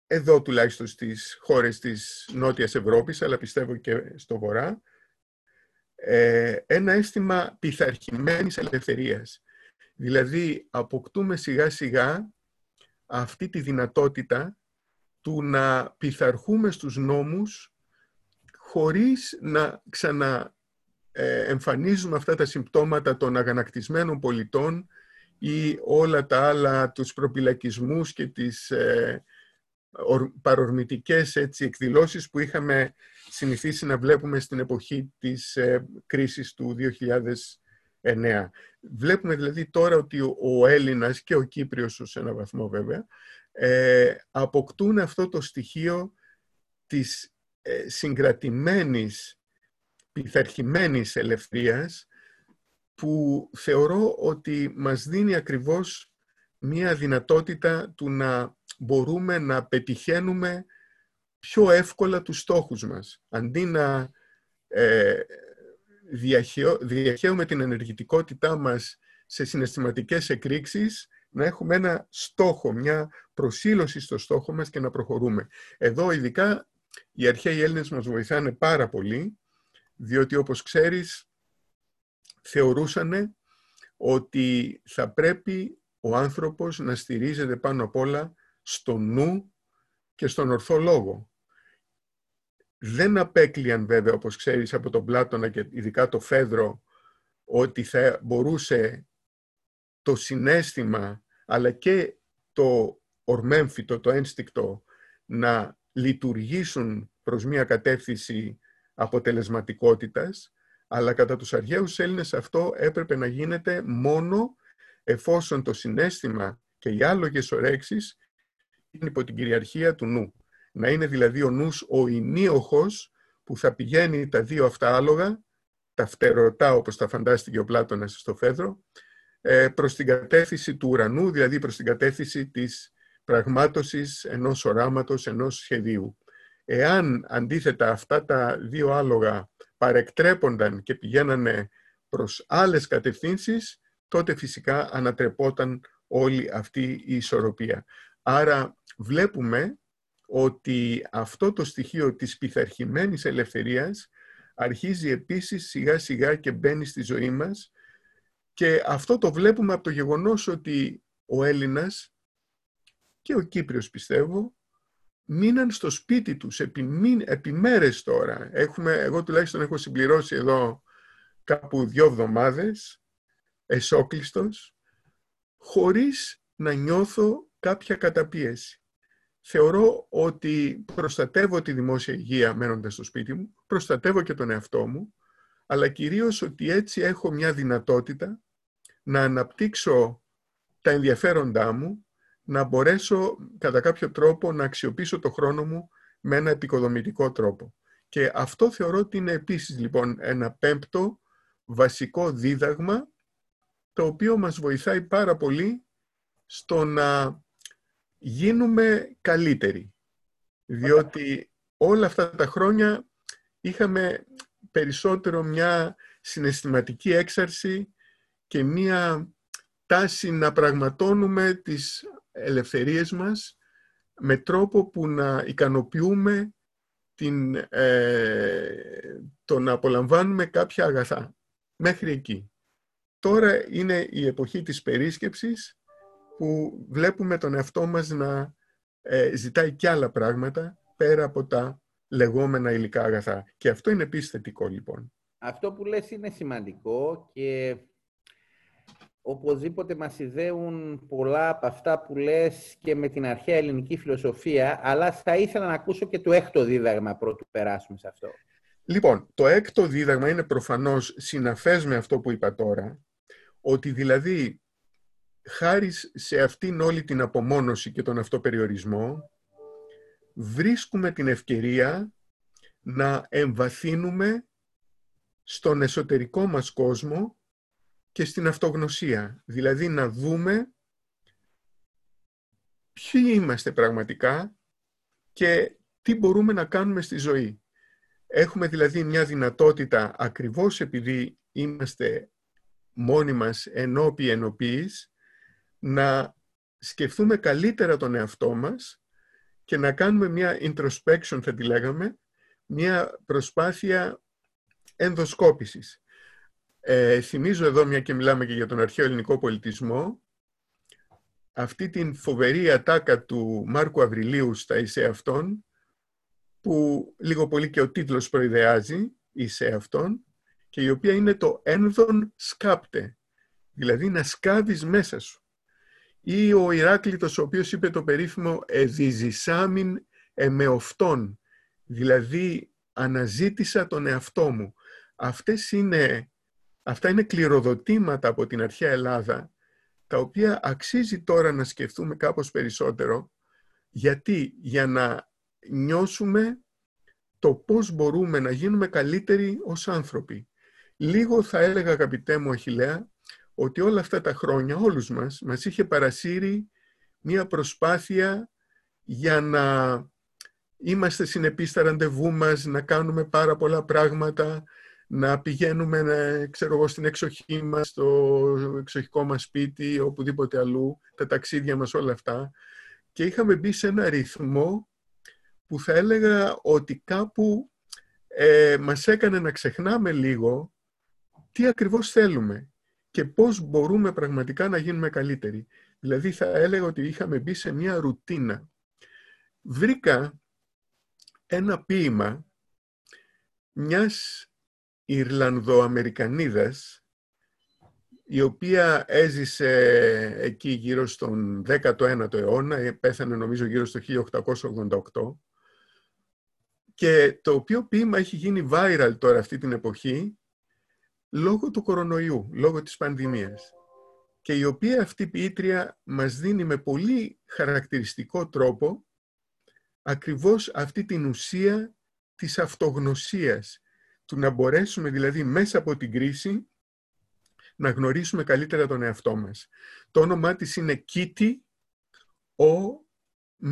εδώ τουλάχιστον στις χώρες της Νότιας Ευρώπης, αλλά πιστεύω και στο Βορρά, ε, ένα αίσθημα πειθαρχημένης ελευθερίας. Δηλαδή, αποκτούμε σιγά σιγά αυτή τη δυνατότητα του να πειθαρχούμε στους νόμους χωρίς να ξαναεμφανίζουμε εμφανίζουμε αυτά τα συμπτώματα των αγανακτισμένων πολιτών ή όλα τα άλλα, τους προπυλακισμούς και τις ε, παρορμητικές έτσι, εκδηλώσεις που είχαμε συνηθίσει να βλέπουμε στην εποχή της ε, κρίσης του 2009. Βλέπουμε δηλαδή τώρα ότι ο Έλληνας και ο Κύπριος σε ένα βαθμό βέβαια ε, αποκτούν αυτό το στοιχείο της ε, συγκρατημένης, πειθαρχημένης ελευθερίας που θεωρώ ότι μας δίνει ακριβώς μία δυνατότητα του να μπορούμε να πετυχαίνουμε πιο εύκολα τους στόχους μας. Αντί να ε, διαχέουμε την ενεργητικότητά μας σε συναισθηματικές εκρήξεις, να έχουμε ένα στόχο, μια προσήλωση στο στόχο μας και να προχωρούμε. Εδώ ειδικά οι αρχαίοι Έλληνες μας βοηθάνε πάρα πολύ, διότι όπως ξέρεις θεωρούσαν ότι θα πρέπει ο άνθρωπος να στηρίζεται πάνω απ' όλα στο νου και στον ορθό λόγο. Δεν απέκλειαν βέβαια, όπως ξέρεις, από τον Πλάτωνα και ειδικά το Φέδρο, ότι θα μπορούσε το συνέστημα, αλλά και το ορμέμφυτο, το ένστικτο, να λειτουργήσουν προς μια κατεύθυνση αποτελεσματικότητας, αλλά κατά τους αρχαίους Έλληνες αυτό έπρεπε να γίνεται μόνο εφόσον το συνέστημα και οι άλογες ορέξεις είναι υπό την κυριαρχία του νου. Να είναι δηλαδή ο νους ο ενίοχος που θα πηγαίνει τα δύο αυτά άλογα, τα φτερωτά όπως τα φαντάστηκε ο Πλάτωνας στο Φέδρο, ε, προς την κατεύθυνση του ουρανού, δηλαδή προς την κατεύθυνση της πραγμάτωσης ενός οράματος, ενός σχεδίου. Εάν αντίθετα αυτά τα δύο άλογα παρεκτρέπονταν και πηγαίνανε προς άλλες κατευθύνσεις, τότε φυσικά ανατρεπόταν όλη αυτή η ισορροπία. Άρα βλέπουμε ότι αυτό το στοιχείο της πειθαρχημένης ελευθερίας αρχίζει επίσης σιγά σιγά και μπαίνει στη ζωή μας και αυτό το βλέπουμε από το γεγονός ότι ο Έλληνας και ο Κύπριος πιστεύω μείναν στο σπίτι τους επί, επί μέρες τώρα. Έχουμε, εγώ τουλάχιστον έχω συμπληρώσει εδώ κάπου δύο εβδομάδες εσόκλειστος χωρίς να νιώθω κάποια καταπίεση. Θεωρώ ότι προστατεύω τη δημόσια υγεία μένοντας στο σπίτι μου, προστατεύω και τον εαυτό μου, αλλά κυρίως ότι έτσι έχω μια δυνατότητα να αναπτύξω τα ενδιαφέροντά μου, να μπορέσω κατά κάποιο τρόπο να αξιοποιήσω το χρόνο μου με ένα επικοδομητικό τρόπο. Και αυτό θεωρώ ότι είναι επίσης λοιπόν ένα πέμπτο βασικό δίδαγμα το οποίο μας βοηθάει πάρα πολύ στο να γίνουμε καλύτεροι. Διότι όλα αυτά τα χρόνια είχαμε περισσότερο μια συναισθηματική έξαρση και μια τάση να πραγματώνουμε τις ελευθερίες μας με τρόπο που να ικανοποιούμε την, ε, το να απολαμβάνουμε κάποια αγαθά. Μέχρι εκεί. Τώρα είναι η εποχή της περίσκεψης που βλέπουμε τον εαυτό μας να ε, ζητάει κι άλλα πράγματα πέρα από τα λεγόμενα υλικά αγαθά. Και αυτό είναι επίσης θετικό λοιπόν. Αυτό που λες είναι σημαντικό και οπωσδήποτε μας ιδέουν πολλά από αυτά που λες και με την αρχαία ελληνική φιλοσοφία, αλλά θα ήθελα να ακούσω και το έκτο δίδαγμα πρώτου περάσουμε σε αυτό. Λοιπόν, το έκτο δίδαγμα είναι προφανώς συναφές με αυτό που είπα τώρα, ότι δηλαδή χάρη σε αυτήν όλη την απομόνωση και τον αυτοπεριορισμό, βρίσκουμε την ευκαιρία να εμβαθύνουμε στον εσωτερικό μας κόσμο και στην αυτογνωσία. Δηλαδή να δούμε ποιοι είμαστε πραγματικά και τι μπορούμε να κάνουμε στη ζωή. Έχουμε δηλαδή μια δυνατότητα ακριβώς επειδή είμαστε μόνοι μας ενώπιοι ενωπείς να σκεφτούμε καλύτερα τον εαυτό μας και να κάνουμε μια introspection θα τη λέγαμε, μια προσπάθεια ενδοσκόπησης. Ε, θυμίζω εδώ, μια και μιλάμε και για τον αρχαίο ελληνικό πολιτισμό, αυτή την φοβερή ατάκα του Μάρκου Αβριλίου στα «Είσαι αυτόν», που λίγο πολύ και ο τίτλος προειδεάζει, «Είσαι αυτόν», και η οποία είναι το «ένδον σκάπτε», δηλαδή να σκάβεις μέσα σου. Ή ο Ηράκλητος, ο οποίος είπε το περίφημο «Εδιζησάμιν εμεοφτών», δηλαδή αναζήτησα τον εαυτό μου. Αυτές είναι Αυτά είναι κληροδοτήματα από την αρχαία Ελλάδα, τα οποία αξίζει τώρα να σκεφτούμε κάπως περισσότερο, γιατί για να νιώσουμε το πώς μπορούμε να γίνουμε καλύτεροι ως άνθρωποι. Λίγο θα έλεγα, αγαπητέ μου Αχιλέα, ότι όλα αυτά τα χρόνια, όλους μας, μας είχε παρασύρει μία προσπάθεια για να είμαστε συνεπείς στα ραντεβού μας, να κάνουμε πάρα πολλά πράγματα, να πηγαίνουμε να, ξέρω εγώ, στην εξοχή μας, στο εξοχικό μας σπίτι, οπουδήποτε αλλού, τα ταξίδια μας, όλα αυτά. Και είχαμε μπει σε ένα ρυθμό που θα έλεγα ότι κάπου ε, μας έκανε να ξεχνάμε λίγο τι ακριβώς θέλουμε και πώς μπορούμε πραγματικά να γίνουμε καλύτεροι. Δηλαδή θα έλεγα ότι είχαμε μπει σε μια ρουτίνα. Βρήκα ένα ποίημα μιας Ιρλανδοαμερικανίδας η οποία έζησε εκεί γύρω στον 19ο αιώνα, πέθανε νομίζω γύρω στο 1888 και το οποίο ποίημα έχει γίνει viral τώρα αυτή την εποχή λόγω του κορονοϊού, λόγω της πανδημίας και η οποία αυτή ποιήτρια μας δίνει με πολύ χαρακτηριστικό τρόπο ακριβώς αυτή την ουσία της αυτογνωσίας, του να μπορέσουμε δηλαδή μέσα από την κρίση να γνωρίσουμε καλύτερα τον εαυτό μας. Το όνομά της είναι Kitty ο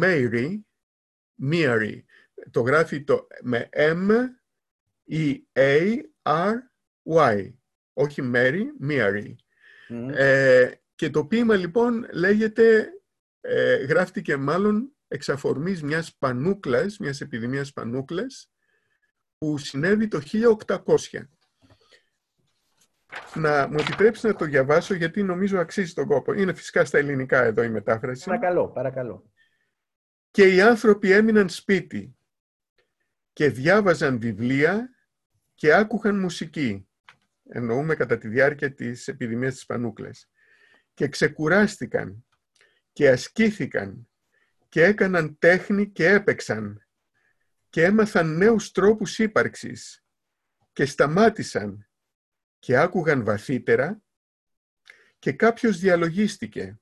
Mary, Mary. Το γράφει το, με M, E, A, R, Y. Όχι Mary, Mary. Ε, και το ποίημα λοιπόν λέγεται, ε, γράφτηκε μάλλον εξ αφορμής μιας πανούκλας, μιας επιδημίας πανούκλας, που συνέβη το 1800. Να μου επιτρέψει να το διαβάσω γιατί νομίζω αξίζει τον κόπο. Είναι φυσικά στα ελληνικά εδώ η μετάφραση. Παρακαλώ, παρακαλώ. Και οι άνθρωποι έμειναν σπίτι και διάβαζαν βιβλία και άκουγαν μουσική. Εννοούμε κατά τη διάρκεια της επιδημίας της Πανούκλας. Και ξεκουράστηκαν και ασκήθηκαν και έκαναν τέχνη και έπαιξαν και έμαθαν νέους τρόπους ύπαρξης και σταμάτησαν και άκουγαν βαθύτερα και κάποιος διαλογίστηκε,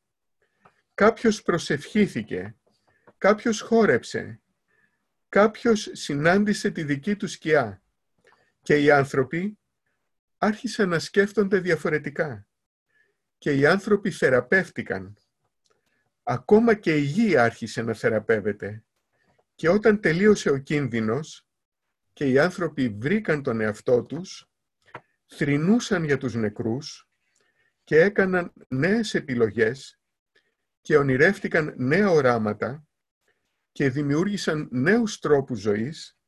κάποιος προσευχήθηκε, κάποιος χόρεψε, κάποιος συνάντησε τη δική του σκιά και οι άνθρωποι άρχισαν να σκέφτονται διαφορετικά και οι άνθρωποι θεραπεύτηκαν Ακόμα και η γη άρχισε να θεραπεύεται. Και όταν τελείωσε ο κίνδυνος και οι άνθρωποι βρήκαν τον εαυτό τους, θρηνούσαν για τους νεκρούς και έκαναν νέες επιλογές και ονειρεύτηκαν νέα οράματα και δημιούργησαν νέους τρόπους ζωής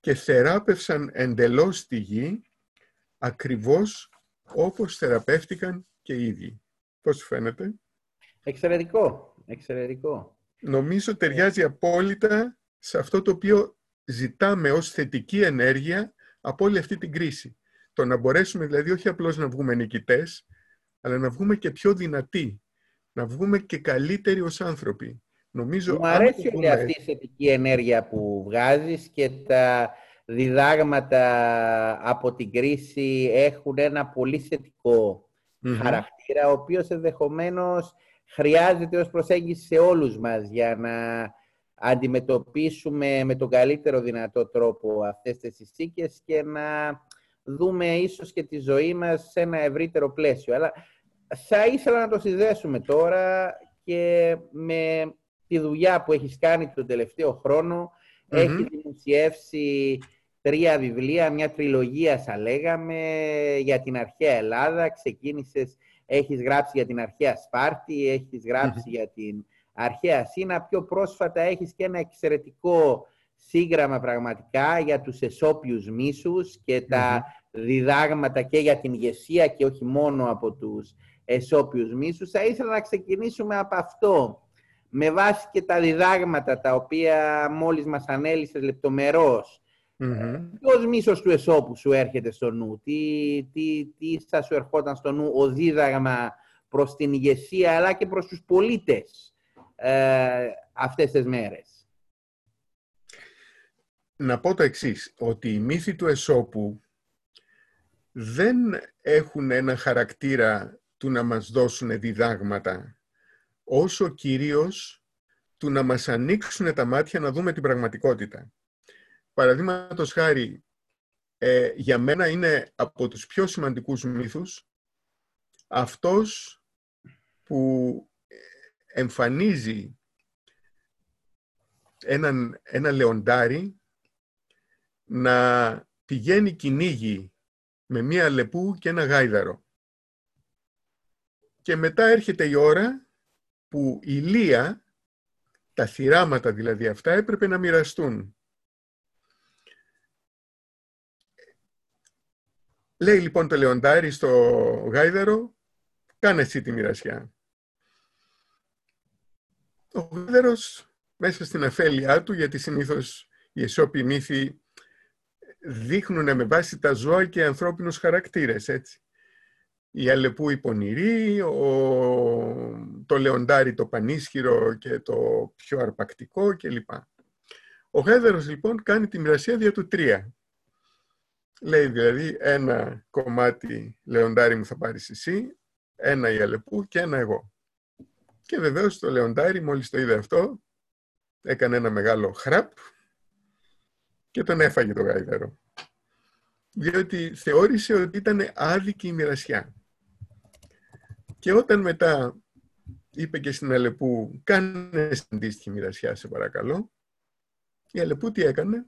και θεράπευσαν εντελώς τη γη ακριβώς όπως θεραπεύτηκαν και οι ίδιοι. Πώς φαίνεται; Εξαιρετικό, εξαιρετικό. Νομίζω ταιριάζει απόλυτα σε αυτό το οποίο ζητάμε ως θετική ενέργεια από όλη αυτή την κρίση. Το να μπορέσουμε δηλαδή όχι απλώς να βγούμε νικητές, αλλά να βγούμε και πιο δυνατοί, να βγούμε και καλύτεροι ως άνθρωποι. Νομίζω, Μου αρέσει πούμε... αυτή η θετική ενέργεια που βγάζεις και τα διδάγματα από την κρίση έχουν ένα πολύ χαρακτήρα, ο οποίος ενδεχομένως χρειάζεται ως προσέγγιση σε όλους μας για να αντιμετωπίσουμε με τον καλύτερο δυνατό τρόπο αυτές τις συνθήκες και να δούμε ίσως και τη ζωή μας σε ένα ευρύτερο πλαίσιο. Αλλά θα ήθελα να το συνδέσουμε τώρα και με τη δουλειά που έχεις κάνει τον τελευταίο χρόνο. Mm-hmm. Έχει δημοσιεύσει τρία βιβλία, μια τριλογία θα λέγαμε, για την αρχαία Ελλάδα. Ξεκίνησες έχεις γράψει για την αρχαία Σπάρτη, έχεις για την αρχαία Σίνα. Πιο πρόσφατα έχεις και ένα εξαιρετικό σύγγραμμα πραγματικά για τους εσώπιους μίσους και τα διδάγματα και για την ηγεσία και όχι μόνο από τους εσώπιους μίσους. Θα ήθελα να ξεκινήσουμε από αυτό. Με βάση και τα διδάγματα τα οποία μόλις μας ανέλησες λεπτομερώς Mm-hmm. Ποιος μίσος του εσώπου σου έρχεται στο νου, τι, τι, τι θα σου ερχόταν στο νου ο δίδαγμα προς την ηγεσία αλλά και προς τους πολίτες ε, αυτές τις μέρες; Να πω το εξής, ότι οι μύθοι του εσώπου δεν έχουν ένα χαρακτήρα του να μας δώσουν διδάγματα, όσο κυρίως του να μας ανοίξουν τα μάτια να δούμε την πραγματικότητα παραδείγματος χάρη, ε, για μένα είναι από τους πιο σημαντικούς μύθους αυτός που εμφανίζει έναν, ένα λεοντάρι να πηγαίνει κυνήγι με μία λεπού και ένα γάιδαρο. Και μετά έρχεται η ώρα που η Λία, τα θυράματα δηλαδή αυτά, έπρεπε να μοιραστούν. Λέει λοιπόν το λεοντάρι στο γάιδαρο, κάνε εσύ τη μοιρασιά. Ο γάιδαρος μέσα στην αφέλειά του, γιατί συνήθως οι εσώποι μύθοι δείχνουν με βάση τα ζώα και ανθρώπινους χαρακτήρες, έτσι. Η Αλεπού η πονηρή, ο... το λεοντάρι το πανίσχυρο και το πιο αρπακτικό κλπ. Ο Γάιδαρος λοιπόν κάνει τη μοιρασία δια του τρία. Λέει δηλαδή ένα κομμάτι λεοντάρι μου θα πάρεις εσύ, ένα η Αλεπού και ένα εγώ. Και βεβαίως το λεοντάρι μόλις το είδε αυτό έκανε ένα μεγάλο χραπ και τον έφαγε το γάιδαρο. Διότι θεώρησε ότι ήταν άδικη η μοιρασιά. Και όταν μετά είπε και στην Αλεπού κάνε αντίστοιχη μοιρασιά σε παρακαλώ, η Αλεπού τι έκανε,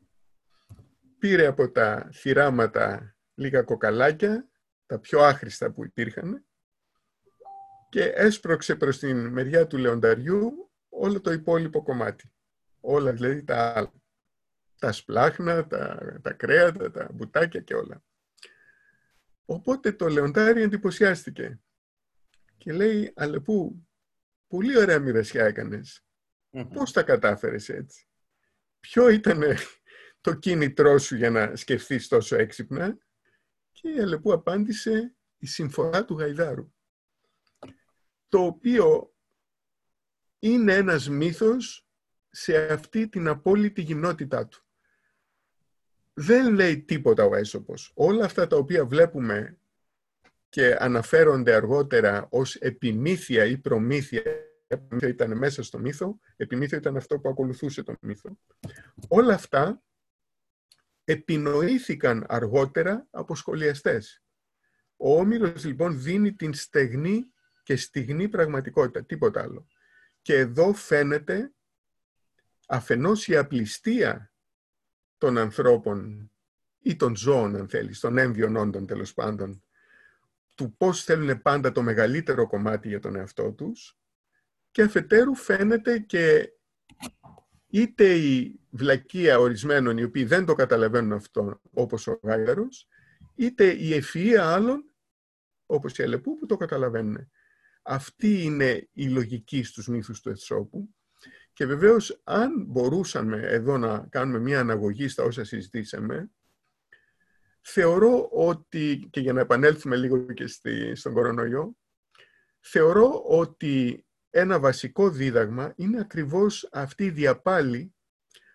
πήρε από τα θυράματα λίγα κοκαλάκια, τα πιο άχρηστα που υπήρχαν, και έσπρωξε προς την μεριά του λεονταριού όλο το υπόλοιπο κομμάτι. Όλα δηλαδή τα άλλα. Τα σπλάχνα, τα, τα κρέατα, τα μπουτάκια και όλα. Οπότε το λεοντάρι εντυπωσιάστηκε και λέει «Αλεπού, πολύ ωραία μοιρασιά έκανες. Πώς τα κατάφερες έτσι; Ποιο ήταν το κίνητρό σου για να σκεφτείς τόσο έξυπνα» και η Αλεπού απάντησε «Η συμφορά του Γαϊδάρου» το οποίο είναι ένας μύθος σε αυτή την απόλυτη γυμνότητά του. Δεν λέει τίποτα ο Έσωπος. Όλα αυτά τα οποία βλέπουμε και αναφέρονται αργότερα ως επιμήθεια ή προμήθεια, επιμήθεια ήταν μέσα στο μύθο, επιμήθεια ήταν αυτό που ακολουθούσε τον μύθο. Όλα αυτά επινοήθηκαν αργότερα από σχολιαστές. Ο Όμηρος λοιπόν δίνει την στεγνή και στιγνή πραγματικότητα, τίποτα άλλο. Και εδώ φαίνεται αφενός η απληστία των ανθρώπων ή των ζώων, αν θέλεις, των έμβιων όντων τέλος πάντων, του πώς θέλουν πάντα το μεγαλύτερο κομμάτι για τον εαυτό τους και αφετέρου φαίνεται και είτε η βλακεία ορισμένων οι οποίοι δεν το καταλαβαίνουν αυτό όπως ο Γάιδαρος, είτε η ευφυΐα άλλων όπως η Αλεπού που το καταλαβαίνουν. Αυτή είναι η λογική στους μύθους του Ευσόπου και βεβαίως αν μπορούσαμε εδώ να κάνουμε μια αναγωγή στα όσα συζητήσαμε, θεωρώ ότι, και για να επανέλθουμε λίγο και στη, στον κορονοϊό, θεωρώ ότι ένα βασικό δίδαγμα είναι ακριβώς αυτή η διαπάλη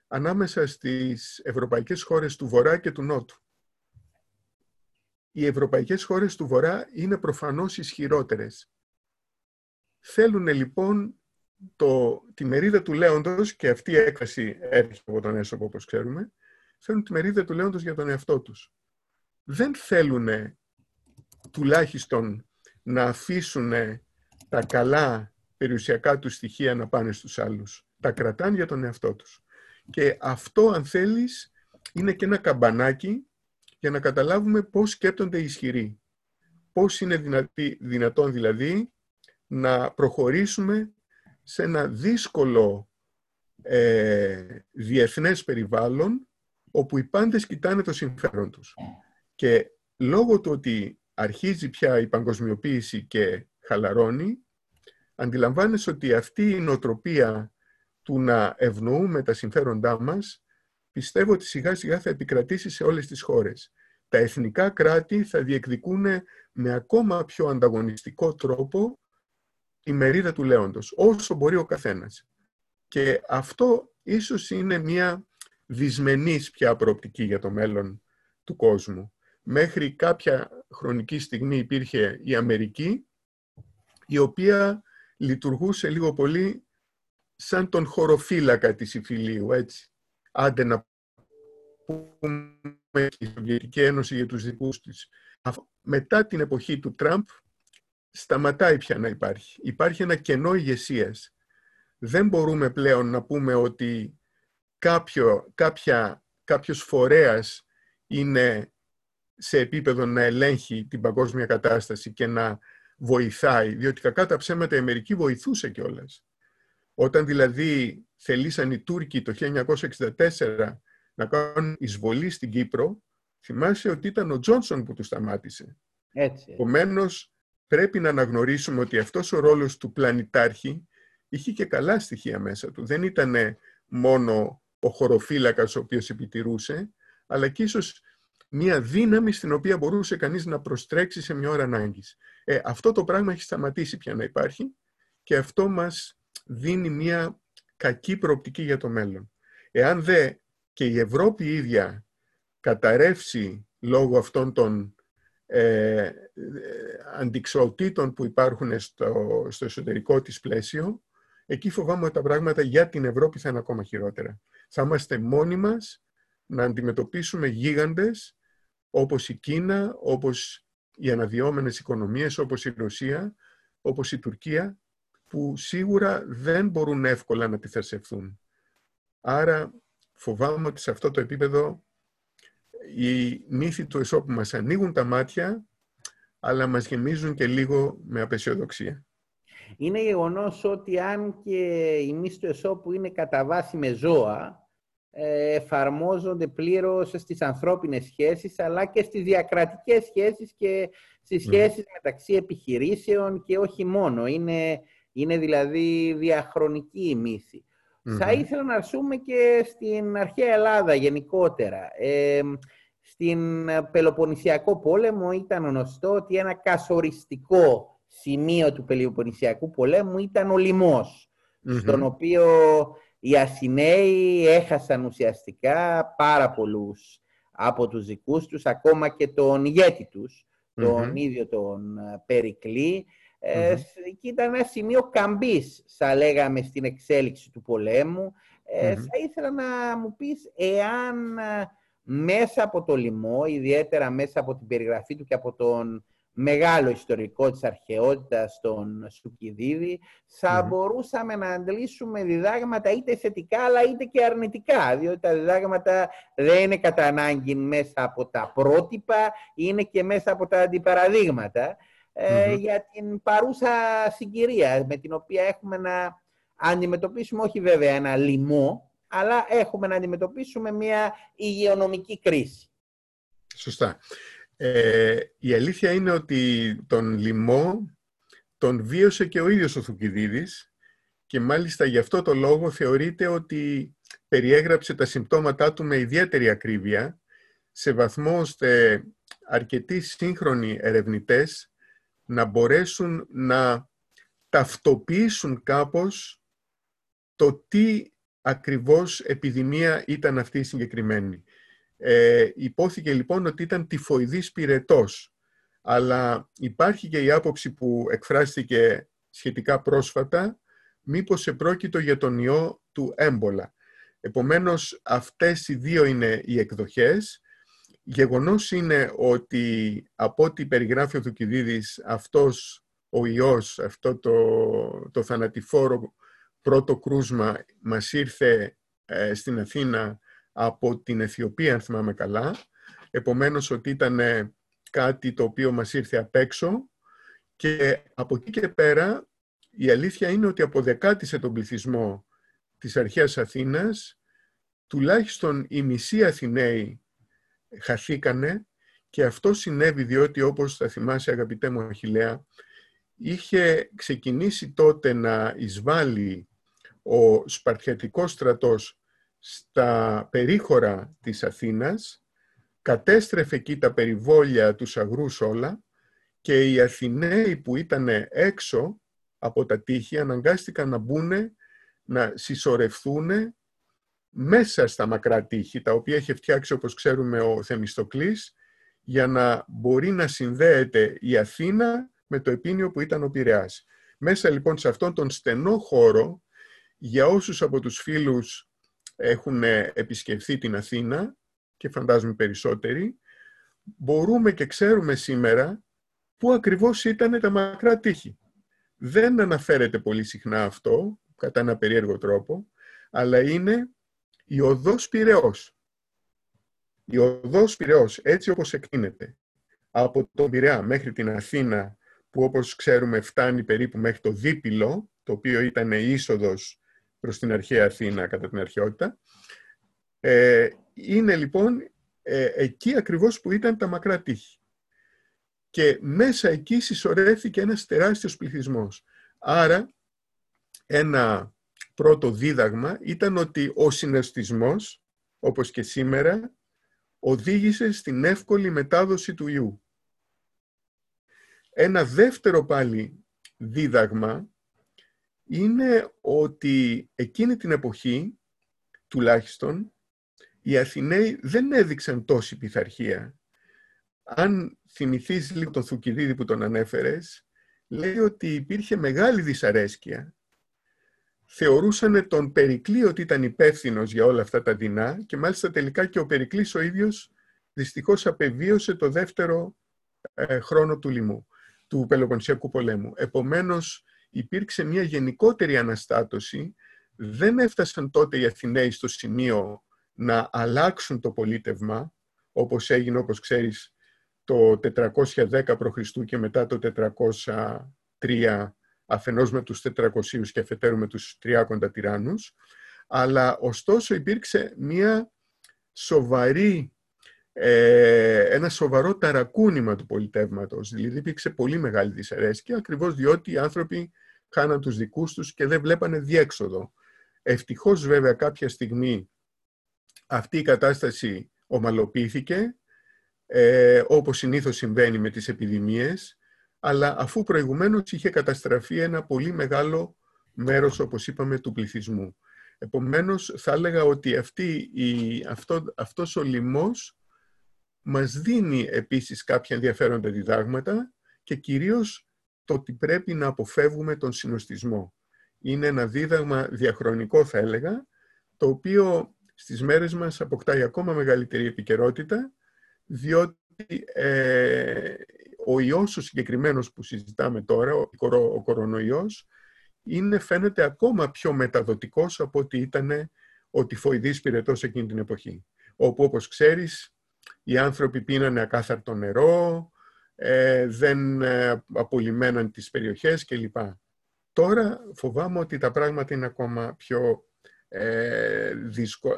ανάμεσα στις ευρωπαϊκές χώρες του Βορρά και του Νότου. Οι ευρωπαϊκές χώρες του Βορρά είναι προφανώς ισχυρότερες. Θέλουν λοιπόν το, τη μερίδα του λέοντος, και αυτή η έκφραση έρχεται από τον έσωπο όπως ξέρουμε, θέλουν τη μερίδα του λέοντος για τον εαυτό τους δεν θέλουν τουλάχιστον να αφήσουν τα καλά περιουσιακά τους στοιχεία να πάνε στους άλλους. Τα κρατάνε για τον εαυτό τους. Και αυτό, αν θέλεις, είναι και ένα καμπανάκι για να καταλάβουμε πώς σκέπτονται οι ισχυροί. Πώς είναι δυνατή, δυνατόν δηλαδή να προχωρήσουμε σε ένα δύσκολο ε, διεθνές περιβάλλον όπου οι πάντες κοιτάνε το συμφέρον τους. Και λόγω του ότι αρχίζει πια η παγκοσμιοποίηση και χαλαρώνει, αντιλαμβάνεσαι ότι αυτή η νοοτροπία του να ευνοούμε τα συμφέροντά μας, πιστεύω ότι σιγά σιγά θα επικρατήσει σε όλες τις χώρες. Τα εθνικά κράτη θα διεκδικούν με ακόμα πιο ανταγωνιστικό τρόπο η μερίδα του λέοντος, όσο μπορεί ο καθένας. Και αυτό ίσως είναι μια δυσμενής πια προοπτική για το μέλλον του κόσμου μέχρι κάποια χρονική στιγμή υπήρχε η Αμερική, η οποία λειτουργούσε λίγο πολύ σαν τον χωροφύλακα της Ιφιλίου, έτσι. Άντε να πούμε η Σοβιετική Ένωση για τους δικούς της. Μετά την εποχή του Τραμπ σταματάει πια να υπάρχει. Υπάρχει ένα κενό ηγεσίας. Δεν μπορούμε πλέον να πούμε ότι κάποιο, κάποια, κάποιος φορέας είναι σε επίπεδο να ελέγχει την παγκόσμια κατάσταση και να βοηθάει, διότι κακά τα ψέματα η Αμερική βοηθούσε κιόλας. Όταν δηλαδή θελήσαν οι Τούρκοι το 1964 να κάνουν εισβολή στην Κύπρο, θυμάσαι ότι ήταν ο Τζόνσον που τους σταμάτησε. Έτσι. Επομένως, πρέπει να αναγνωρίσουμε ότι αυτός ο ρόλος του πλανητάρχη είχε και καλά στοιχεία μέσα του. Δεν ήταν μόνο ο χωροφύλακας ο οποίος επιτηρούσε, αλλά και ίσως μία δύναμη στην οποία μπορούσε κανείς να προστρέξει σε μια ώρα ανάγκης. Ε, αυτό το πράγμα έχει σταματήσει πια να υπάρχει και αυτό μας δίνει μια κακή προοπτική για το μέλλον. Εάν δε και η Ευρώπη ίδια καταρρεύσει λόγω αυτών των ε, που υπάρχουν στο, στο εσωτερικό της πλαίσιο, εκεί φοβάμαι ότι τα πράγματα για την Ευρώπη θα είναι ακόμα χειρότερα. Θα είμαστε μόνοι μας να αντιμετωπίσουμε γίγαντες όπως η Κίνα, όπως οι αναδυόμενες οικονομίες, όπως η Ρωσία, όπως η Τουρκία, που σίγουρα δεν μπορούν εύκολα να αντιθασευθούν. Άρα φοβάμαι ότι σε αυτό το επίπεδο οι μύθοι του Εσώπου μας ανοίγουν τα μάτια, αλλά μας γεμίζουν και λίγο με απεσιοδοξία. Είναι γεγονός ότι αν και οι μύθοι του Εσώπου είναι κατά βάση με ζώα, ε, εφαρμόζονται πλήρως στις ανθρώπινες σχέσεις, αλλά και στις διακρατικές σχέσεις και στις ναι. σχέσεις μεταξύ επιχειρήσεων και όχι μόνο. Είναι, είναι δηλαδή διαχρονική η μυθη Θα ήθελα να αρσούμε και στην αρχαία Ελλάδα γενικότερα. Ε, στην Πελοποννησιακό πόλεμο ήταν γνωστό ότι ένα κασοριστικό σημείο του Πελοποννησιακού πολέμου ήταν ο λιμος στον οποίο οι Αθηναίοι έχασαν ουσιαστικά πάρα πολλούς από τους δικούς τους, ακόμα και τον ηγέτη τους, τον ίδιο τον ε, Περικλή. Ε, και ήταν ένα σημείο καμπής, θα λέγαμε, στην εξέλιξη του πολέμου. Ε, θα ήθελα να μου πεις εάν μέσα από το λοιμό, ιδιαίτερα μέσα από την περιγραφή του και από τον μεγάλο ιστορικό της αρχαιότητας των Σουκιδίδη, θα μπορούσαμε να αντλήσουμε διδάγματα είτε θετικά αλλά είτε και αρνητικά, διότι τα διδάγματα δεν είναι κατά ανάγκη μέσα από τα πρότυπα, είναι και μέσα από τα αντιπαραδείγματα ε, για την παρούσα συγκυρία με την οποία έχουμε να αντιμετωπίσουμε όχι βέβαια ένα λοιμό, αλλά έχουμε να αντιμετωπίσουμε μια υγειονομική κρίση. Σωστά. Ε, η αλήθεια είναι ότι τον λοιμό τον βίωσε και ο ίδιος ο Θουκυδίδης και μάλιστα γι' αυτό το λόγο θεωρείται ότι περιέγραψε τα συμπτώματά του με ιδιαίτερη ακρίβεια σε βαθμό ώστε αρκετοί σύγχρονοι ερευνητές να μπορέσουν να ταυτοποιήσουν κάπως το τι ακριβώς επιδημία ήταν αυτή η συγκεκριμένη. Ε, υπόθηκε λοιπόν ότι ήταν τυφοειδής πυρετός, αλλά υπάρχει και η άποψη που εκφράστηκε σχετικά πρόσφατα, μήπως επρόκειτο για τον ιό του έμπολα. Επομένως, αυτές οι δύο είναι οι εκδοχές. Γεγονός είναι ότι από ό,τι περιγράφει ο Δουκιδίδης, αυτός ο ιός, αυτό το, το θανατηφόρο πρώτο κρούσμα μας ήρθε ε, στην Αθήνα από την Αιθιοπία, αν θυμάμαι καλά. Επομένως ότι ήταν ε, κάτι το οποίο μας ήρθε απ' έξω. Και από εκεί και πέρα η αλήθεια είναι ότι αποδεκάτησε τον πληθυσμό της αρχαίας Αθήνας, τουλάχιστον οι μισοί Αθηναίοι χαθήκανε. Και αυτό συνέβη διότι όπως θα θυμάσαι αγαπητέ μου Αχιλέα, είχε ξεκινήσει τότε να εισβάλλει ο Σπαρτιατικός στρατός στα περίχωρα της Αθήνας, κατέστρεφε εκεί τα περιβόλια τους αγρούς όλα και οι Αθηναίοι που ήταν έξω από τα τείχη αναγκάστηκαν να μπουν, να συσσωρευθούν μέσα στα μακρά τείχη, τα οποία έχει φτιάξει όπως ξέρουμε ο Θεμιστοκλής, για να μπορεί να συνδέεται η Αθήνα με το επίνιο που ήταν ο Πειραιάς. Μέσα λοιπόν σε αυτόν τον στενό χώρο, για όσους από τους φίλους έχουν επισκεφθεί την Αθήνα και φαντάζομαι περισσότεροι, μπορούμε και ξέρουμε σήμερα πού ακριβώς ήταν τα μακρά τείχη. Δεν αναφέρεται πολύ συχνά αυτό, κατά ένα περίεργο τρόπο, αλλά είναι η οδός Πυραιός. Η οδός Πυραιός, έτσι όπως εκτείνεται, από τον Πειραιά μέχρι την Αθήνα, που όπως ξέρουμε φτάνει περίπου μέχρι το Δίπυλο, το οποίο ήταν η είσοδος προς την αρχαία Αθήνα κατά την αρχαιότητα, ε, είναι λοιπόν ε, εκεί ακριβώς που ήταν τα μακρά τείχη. Και μέσα εκεί συσσωρεύθηκε ένας τεράστιος πληθυσμός. Άρα, ένα πρώτο δίδαγμα ήταν ότι ο συναισθισμός, όπως και σήμερα, οδήγησε στην εύκολη μετάδοση του ιού. Ένα δεύτερο πάλι δίδαγμα είναι ότι εκείνη την εποχή, τουλάχιστον, οι Αθηναίοι δεν έδειξαν τόση πειθαρχία. Αν θυμηθείς λίγο τον Θουκυδίδη που τον ανέφερες, λέει ότι υπήρχε μεγάλη δυσαρέσκεια. Θεωρούσαν τον Περικλή ότι ήταν υπεύθυνος για όλα αυτά τα δεινά και μάλιστα τελικά και ο Περικλής ο ίδιος δυστυχώς απεβίωσε το δεύτερο ε, χρόνο του λοιμού, του Πελοποννησιακού πολέμου. Επομένως υπήρξε μια γενικότερη αναστάτωση. Δεν έφτασαν τότε οι Αθηναίοι στο σημείο να αλλάξουν το πολίτευμα, όπως έγινε, όπως ξέρεις, το 410 π.Χ. και μετά το 403 αφενός με τους 400 και αφετέρου με τους τριάκοντα τυράννους, αλλά ωστόσο υπήρξε μια σοβαρή, ε, ένα σοβαρό ταρακούνημα του πολιτεύματος. Δηλαδή υπήρξε πολύ μεγάλη δυσαρέσκεια, ακριβώς διότι οι άνθρωποι χάναν τους δικούς τους και δεν βλέπανε διέξοδο. Ευτυχώς βέβαια κάποια στιγμή αυτή η κατάσταση ομαλοποιήθηκε, ε, όπως συνήθως συμβαίνει με τις επιδημίες, αλλά αφού προηγουμένως είχε καταστραφεί ένα πολύ μεγάλο μέρος, όπως είπαμε, του πληθυσμού. Επομένως, θα έλεγα ότι αυτή η, αυτό, αυτός ο λοιμός μας δίνει επίσης κάποια ενδιαφέροντα διδάγματα και κυρίως το ότι πρέπει να αποφεύγουμε τον συνοστισμό. Είναι ένα δίδαγμα διαχρονικό, θα έλεγα, το οποίο στις μέρες μας αποκτάει ακόμα μεγαλύτερη επικαιρότητα, διότι ε, ο ιός ο συγκεκριμένος που συζητάμε τώρα, ο, ο κορονοϊός, είναι, φαίνεται ακόμα πιο μεταδοτικός από ό,τι ήταν ο τυφοειδής πυρετός εκείνη την εποχή. Όπου, όπως ξέρεις, οι άνθρωποι πίνανε ακάθαρτο νερό, ε, δεν ε, απολυμμέναν τις περιοχές κλπ. Τώρα φοβάμαι ότι τα πράγματα είναι ακόμα πιο ε,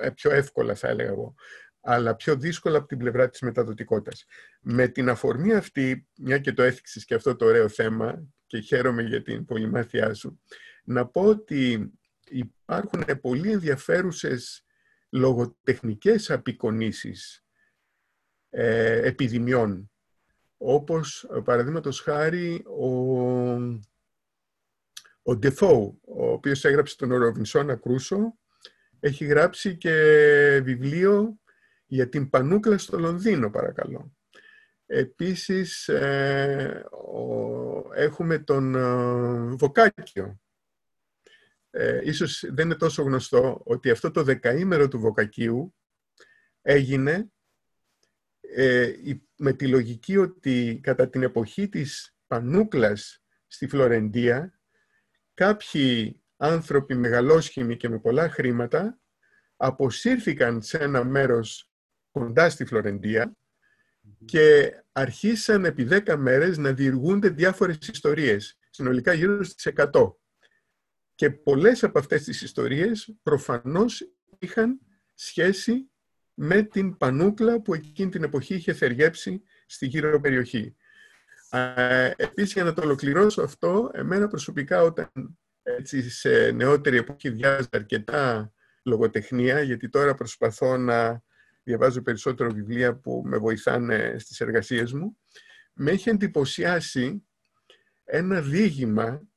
ε, πιο εύκολα θα έλεγα εγώ, αλλά πιο δύσκολα από την πλευρά της μεταδοτικότητας. Με την αφορμή αυτή, μια και το έθιξες και αυτό το ωραίο θέμα και χαίρομαι για την πολυμάθειά σου, να πω ότι υπάρχουν πολύ ενδιαφέρουσες λογοτεχνικές απεικονίσεις ε, επιδημιών, όπως παραδείγματος χάρη ο, ο Ντεφόου, ο οποίος έγραψε τον Ροβινσόνα Κρούσο έχει γράψει και βιβλίο για την Πανούκλα στο Λονδίνο, παρακαλώ. Επίσης, ε, έχουμε τον ε, Βοκάκιο. Ε, ίσως δεν είναι τόσο γνωστό ότι αυτό το δεκαήμερο του Βοκακίου έγινε ε, με τη λογική ότι κατά την εποχή της Πανούκλας στη Φλωρεντία κάποιοι άνθρωποι μεγαλόσχημοι και με πολλά χρήματα αποσύρθηκαν σε ένα μέρος κοντά στη Φλωρεντία και αρχίσαν επί δέκα μέρες να διηγούνται διάφορες ιστορίες, συνολικά γύρω στις 100. Και πολλές από αυτές τις ιστορίες προφανώς είχαν σχέση με την πανούκλα που εκείνη την εποχή είχε θεργέψει στη γύρω περιοχή. Επίσης, για να το ολοκληρώσω αυτό, εμένα προσωπικά όταν έτσι, σε νεότερη εποχή διάβαζα αρκετά λογοτεχνία, γιατί τώρα προσπαθώ να διαβάζω περισσότερο βιβλία που με βοηθάνε στις εργασίες μου, με έχει εντυπωσιάσει ένα διήγημα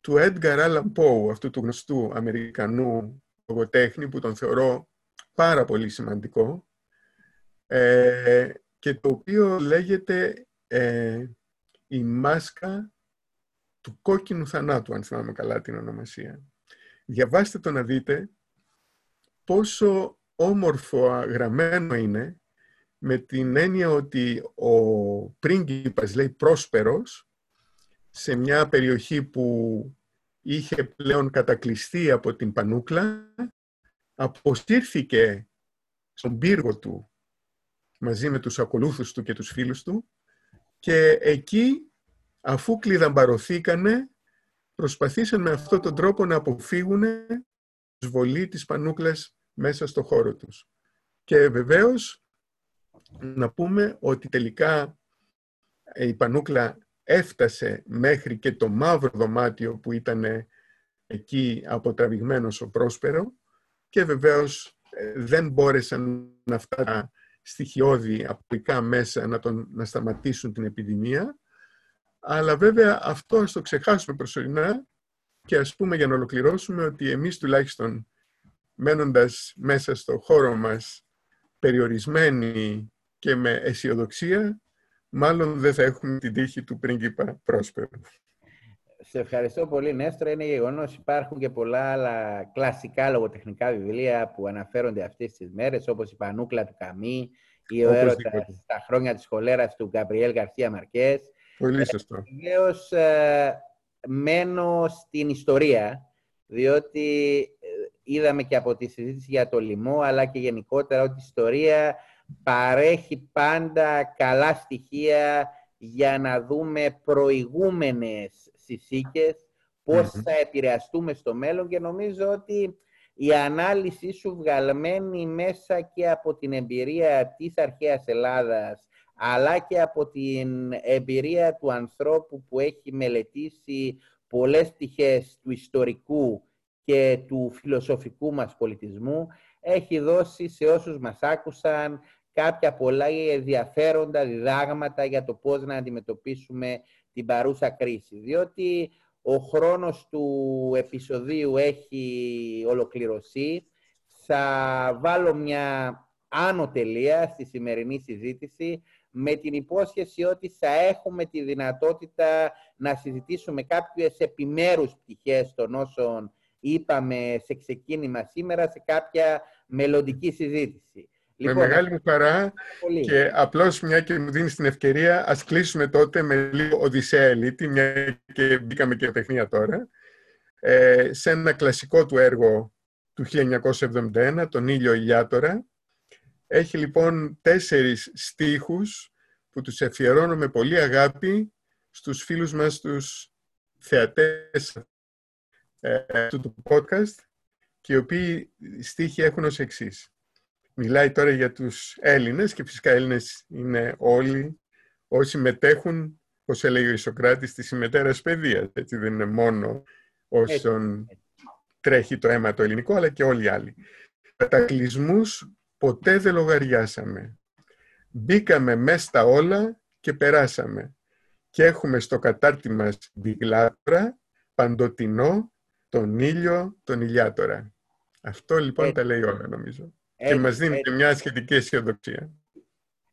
του Edgar Allan Poe, αυτού του γνωστού Αμερικανού λογοτέχνη που τον θεωρώ πάρα πολύ σημαντικό ε, και το οποίο λέγεται ε, «Η μάσκα του κόκκινου θανάτου, αν θυμάμαι καλά την ονομασία. Διαβάστε το να δείτε πόσο όμορφο γραμμένο είναι με την έννοια ότι ο πρίγκιπας λέει πρόσπερος σε μια περιοχή που είχε πλέον κατακλειστεί από την Πανούκλα αποσύρθηκε στον πύργο του μαζί με τους ακολούθους του και τους φίλους του και εκεί αφού κλειδαμπαρωθήκανε προσπαθήσαν με αυτόν τον τρόπο να αποφύγουν τη βολή της πανούκλας μέσα στο χώρο τους. Και βεβαίως να πούμε ότι τελικά η πανούκλα έφτασε μέχρι και το μαύρο δωμάτιο που ήταν εκεί αποτραβηγμένος ο Πρόσπερο και βεβαίως ε, δεν μπόρεσαν αυτά τα στοιχειώδη απλικά μέσα να, τον, να σταματήσουν την επιδημία. Αλλά βέβαια αυτό ας το ξεχάσουμε προσωρινά και ας πούμε για να ολοκληρώσουμε ότι εμείς τουλάχιστον μένοντας μέσα στο χώρο μας περιορισμένοι και με αισιοδοξία, μάλλον δεν θα έχουμε την τύχη του πρίγκιπα Πρόσπερου. Σε ευχαριστώ πολύ, Νέστρα. Είναι γεγονός υπάρχουν και πολλά άλλα κλασικά λογοτεχνικά βιβλία που αναφέρονται αυτές τις μέρες, όπως η Πανούκλα του Καμί ή ο έρωτα στα χρόνια της χολέρας του Γκαμπριέλ Γαρθία Μαρκές. Πολύ ε, σωστό. Βεβαίως, ε, μένω στην ιστορία, διότι ε, είδαμε και από τη συζήτηση για το λοιμό, αλλά και γενικότερα ότι η ιστορία παρέχει πάντα καλά στοιχεία για να δούμε προηγούμενες συσίκες, θα επηρεαστούμε στο μέλλον και νομίζω ότι η ανάλυση σου βγαλμένη μέσα και από την εμπειρία της αρχαίας Ελλάδας αλλά και από την εμπειρία του ανθρώπου που έχει μελετήσει πολλές πτυχές του ιστορικού και του φιλοσοφικού μας πολιτισμού, έχει δώσει σε όσους μας άκουσαν κάποια πολλά ενδιαφέροντα διδάγματα για το πώς να αντιμετωπίσουμε την παρούσα κρίση. Διότι ο χρόνος του επεισοδίου έχει ολοκληρωθεί. Θα βάλω μια άνω τελεία στη σημερινή συζήτηση με την υπόσχεση ότι θα έχουμε τη δυνατότητα να συζητήσουμε κάποιες επιμέρους πτυχές των όσων είπαμε σε ξεκίνημα σήμερα σε κάποια μελλοντική συζήτηση. Με λοιπόν, μεγάλη μου χαρά και απλώς μια και μου δίνεις την ευκαιρία ας κλείσουμε τότε με λίγο Οδυσσέα Ελίτη, μια και μπήκαμε και τεχνία τώρα, ε, σε ένα κλασικό του έργο του 1971, τον Ήλιο Ηλιάτορα. Έχει λοιπόν τέσσερις στίχους που τους αφιερώνω με πολύ αγάπη στους φίλους μας, τους θεατές ε, του podcast και οι οποίοι στίχοι έχουν ως εξής. Μιλάει τώρα για τους Έλληνες και φυσικά Έλληνες είναι όλοι όσοι μετέχουν, όπως έλεγε ο Ισοκράτης, στη συμμετέρα παιδείας. Έτσι δεν είναι μόνο όσων τρέχει το αίμα το ελληνικό, αλλά και όλοι οι άλλοι. Κατακλυσμούς ποτέ δεν λογαριάσαμε. Μπήκαμε μέσα στα όλα και περάσαμε. Και έχουμε στο κατάρτι μας διγλάτρα, παντοτινό, τον ήλιο, τον ηλιάτορα. Αυτό λοιπόν τα λέει όλα νομίζω και μας δίνει και μια σχετική αισιοδοξία.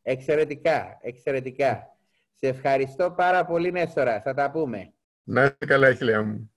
Εξαιρετικά, εξαιρετικά. Σε ευχαριστώ πάρα πολύ, Νέστορα. Θα τα πούμε. Να είστε καλά, χιλιά μου.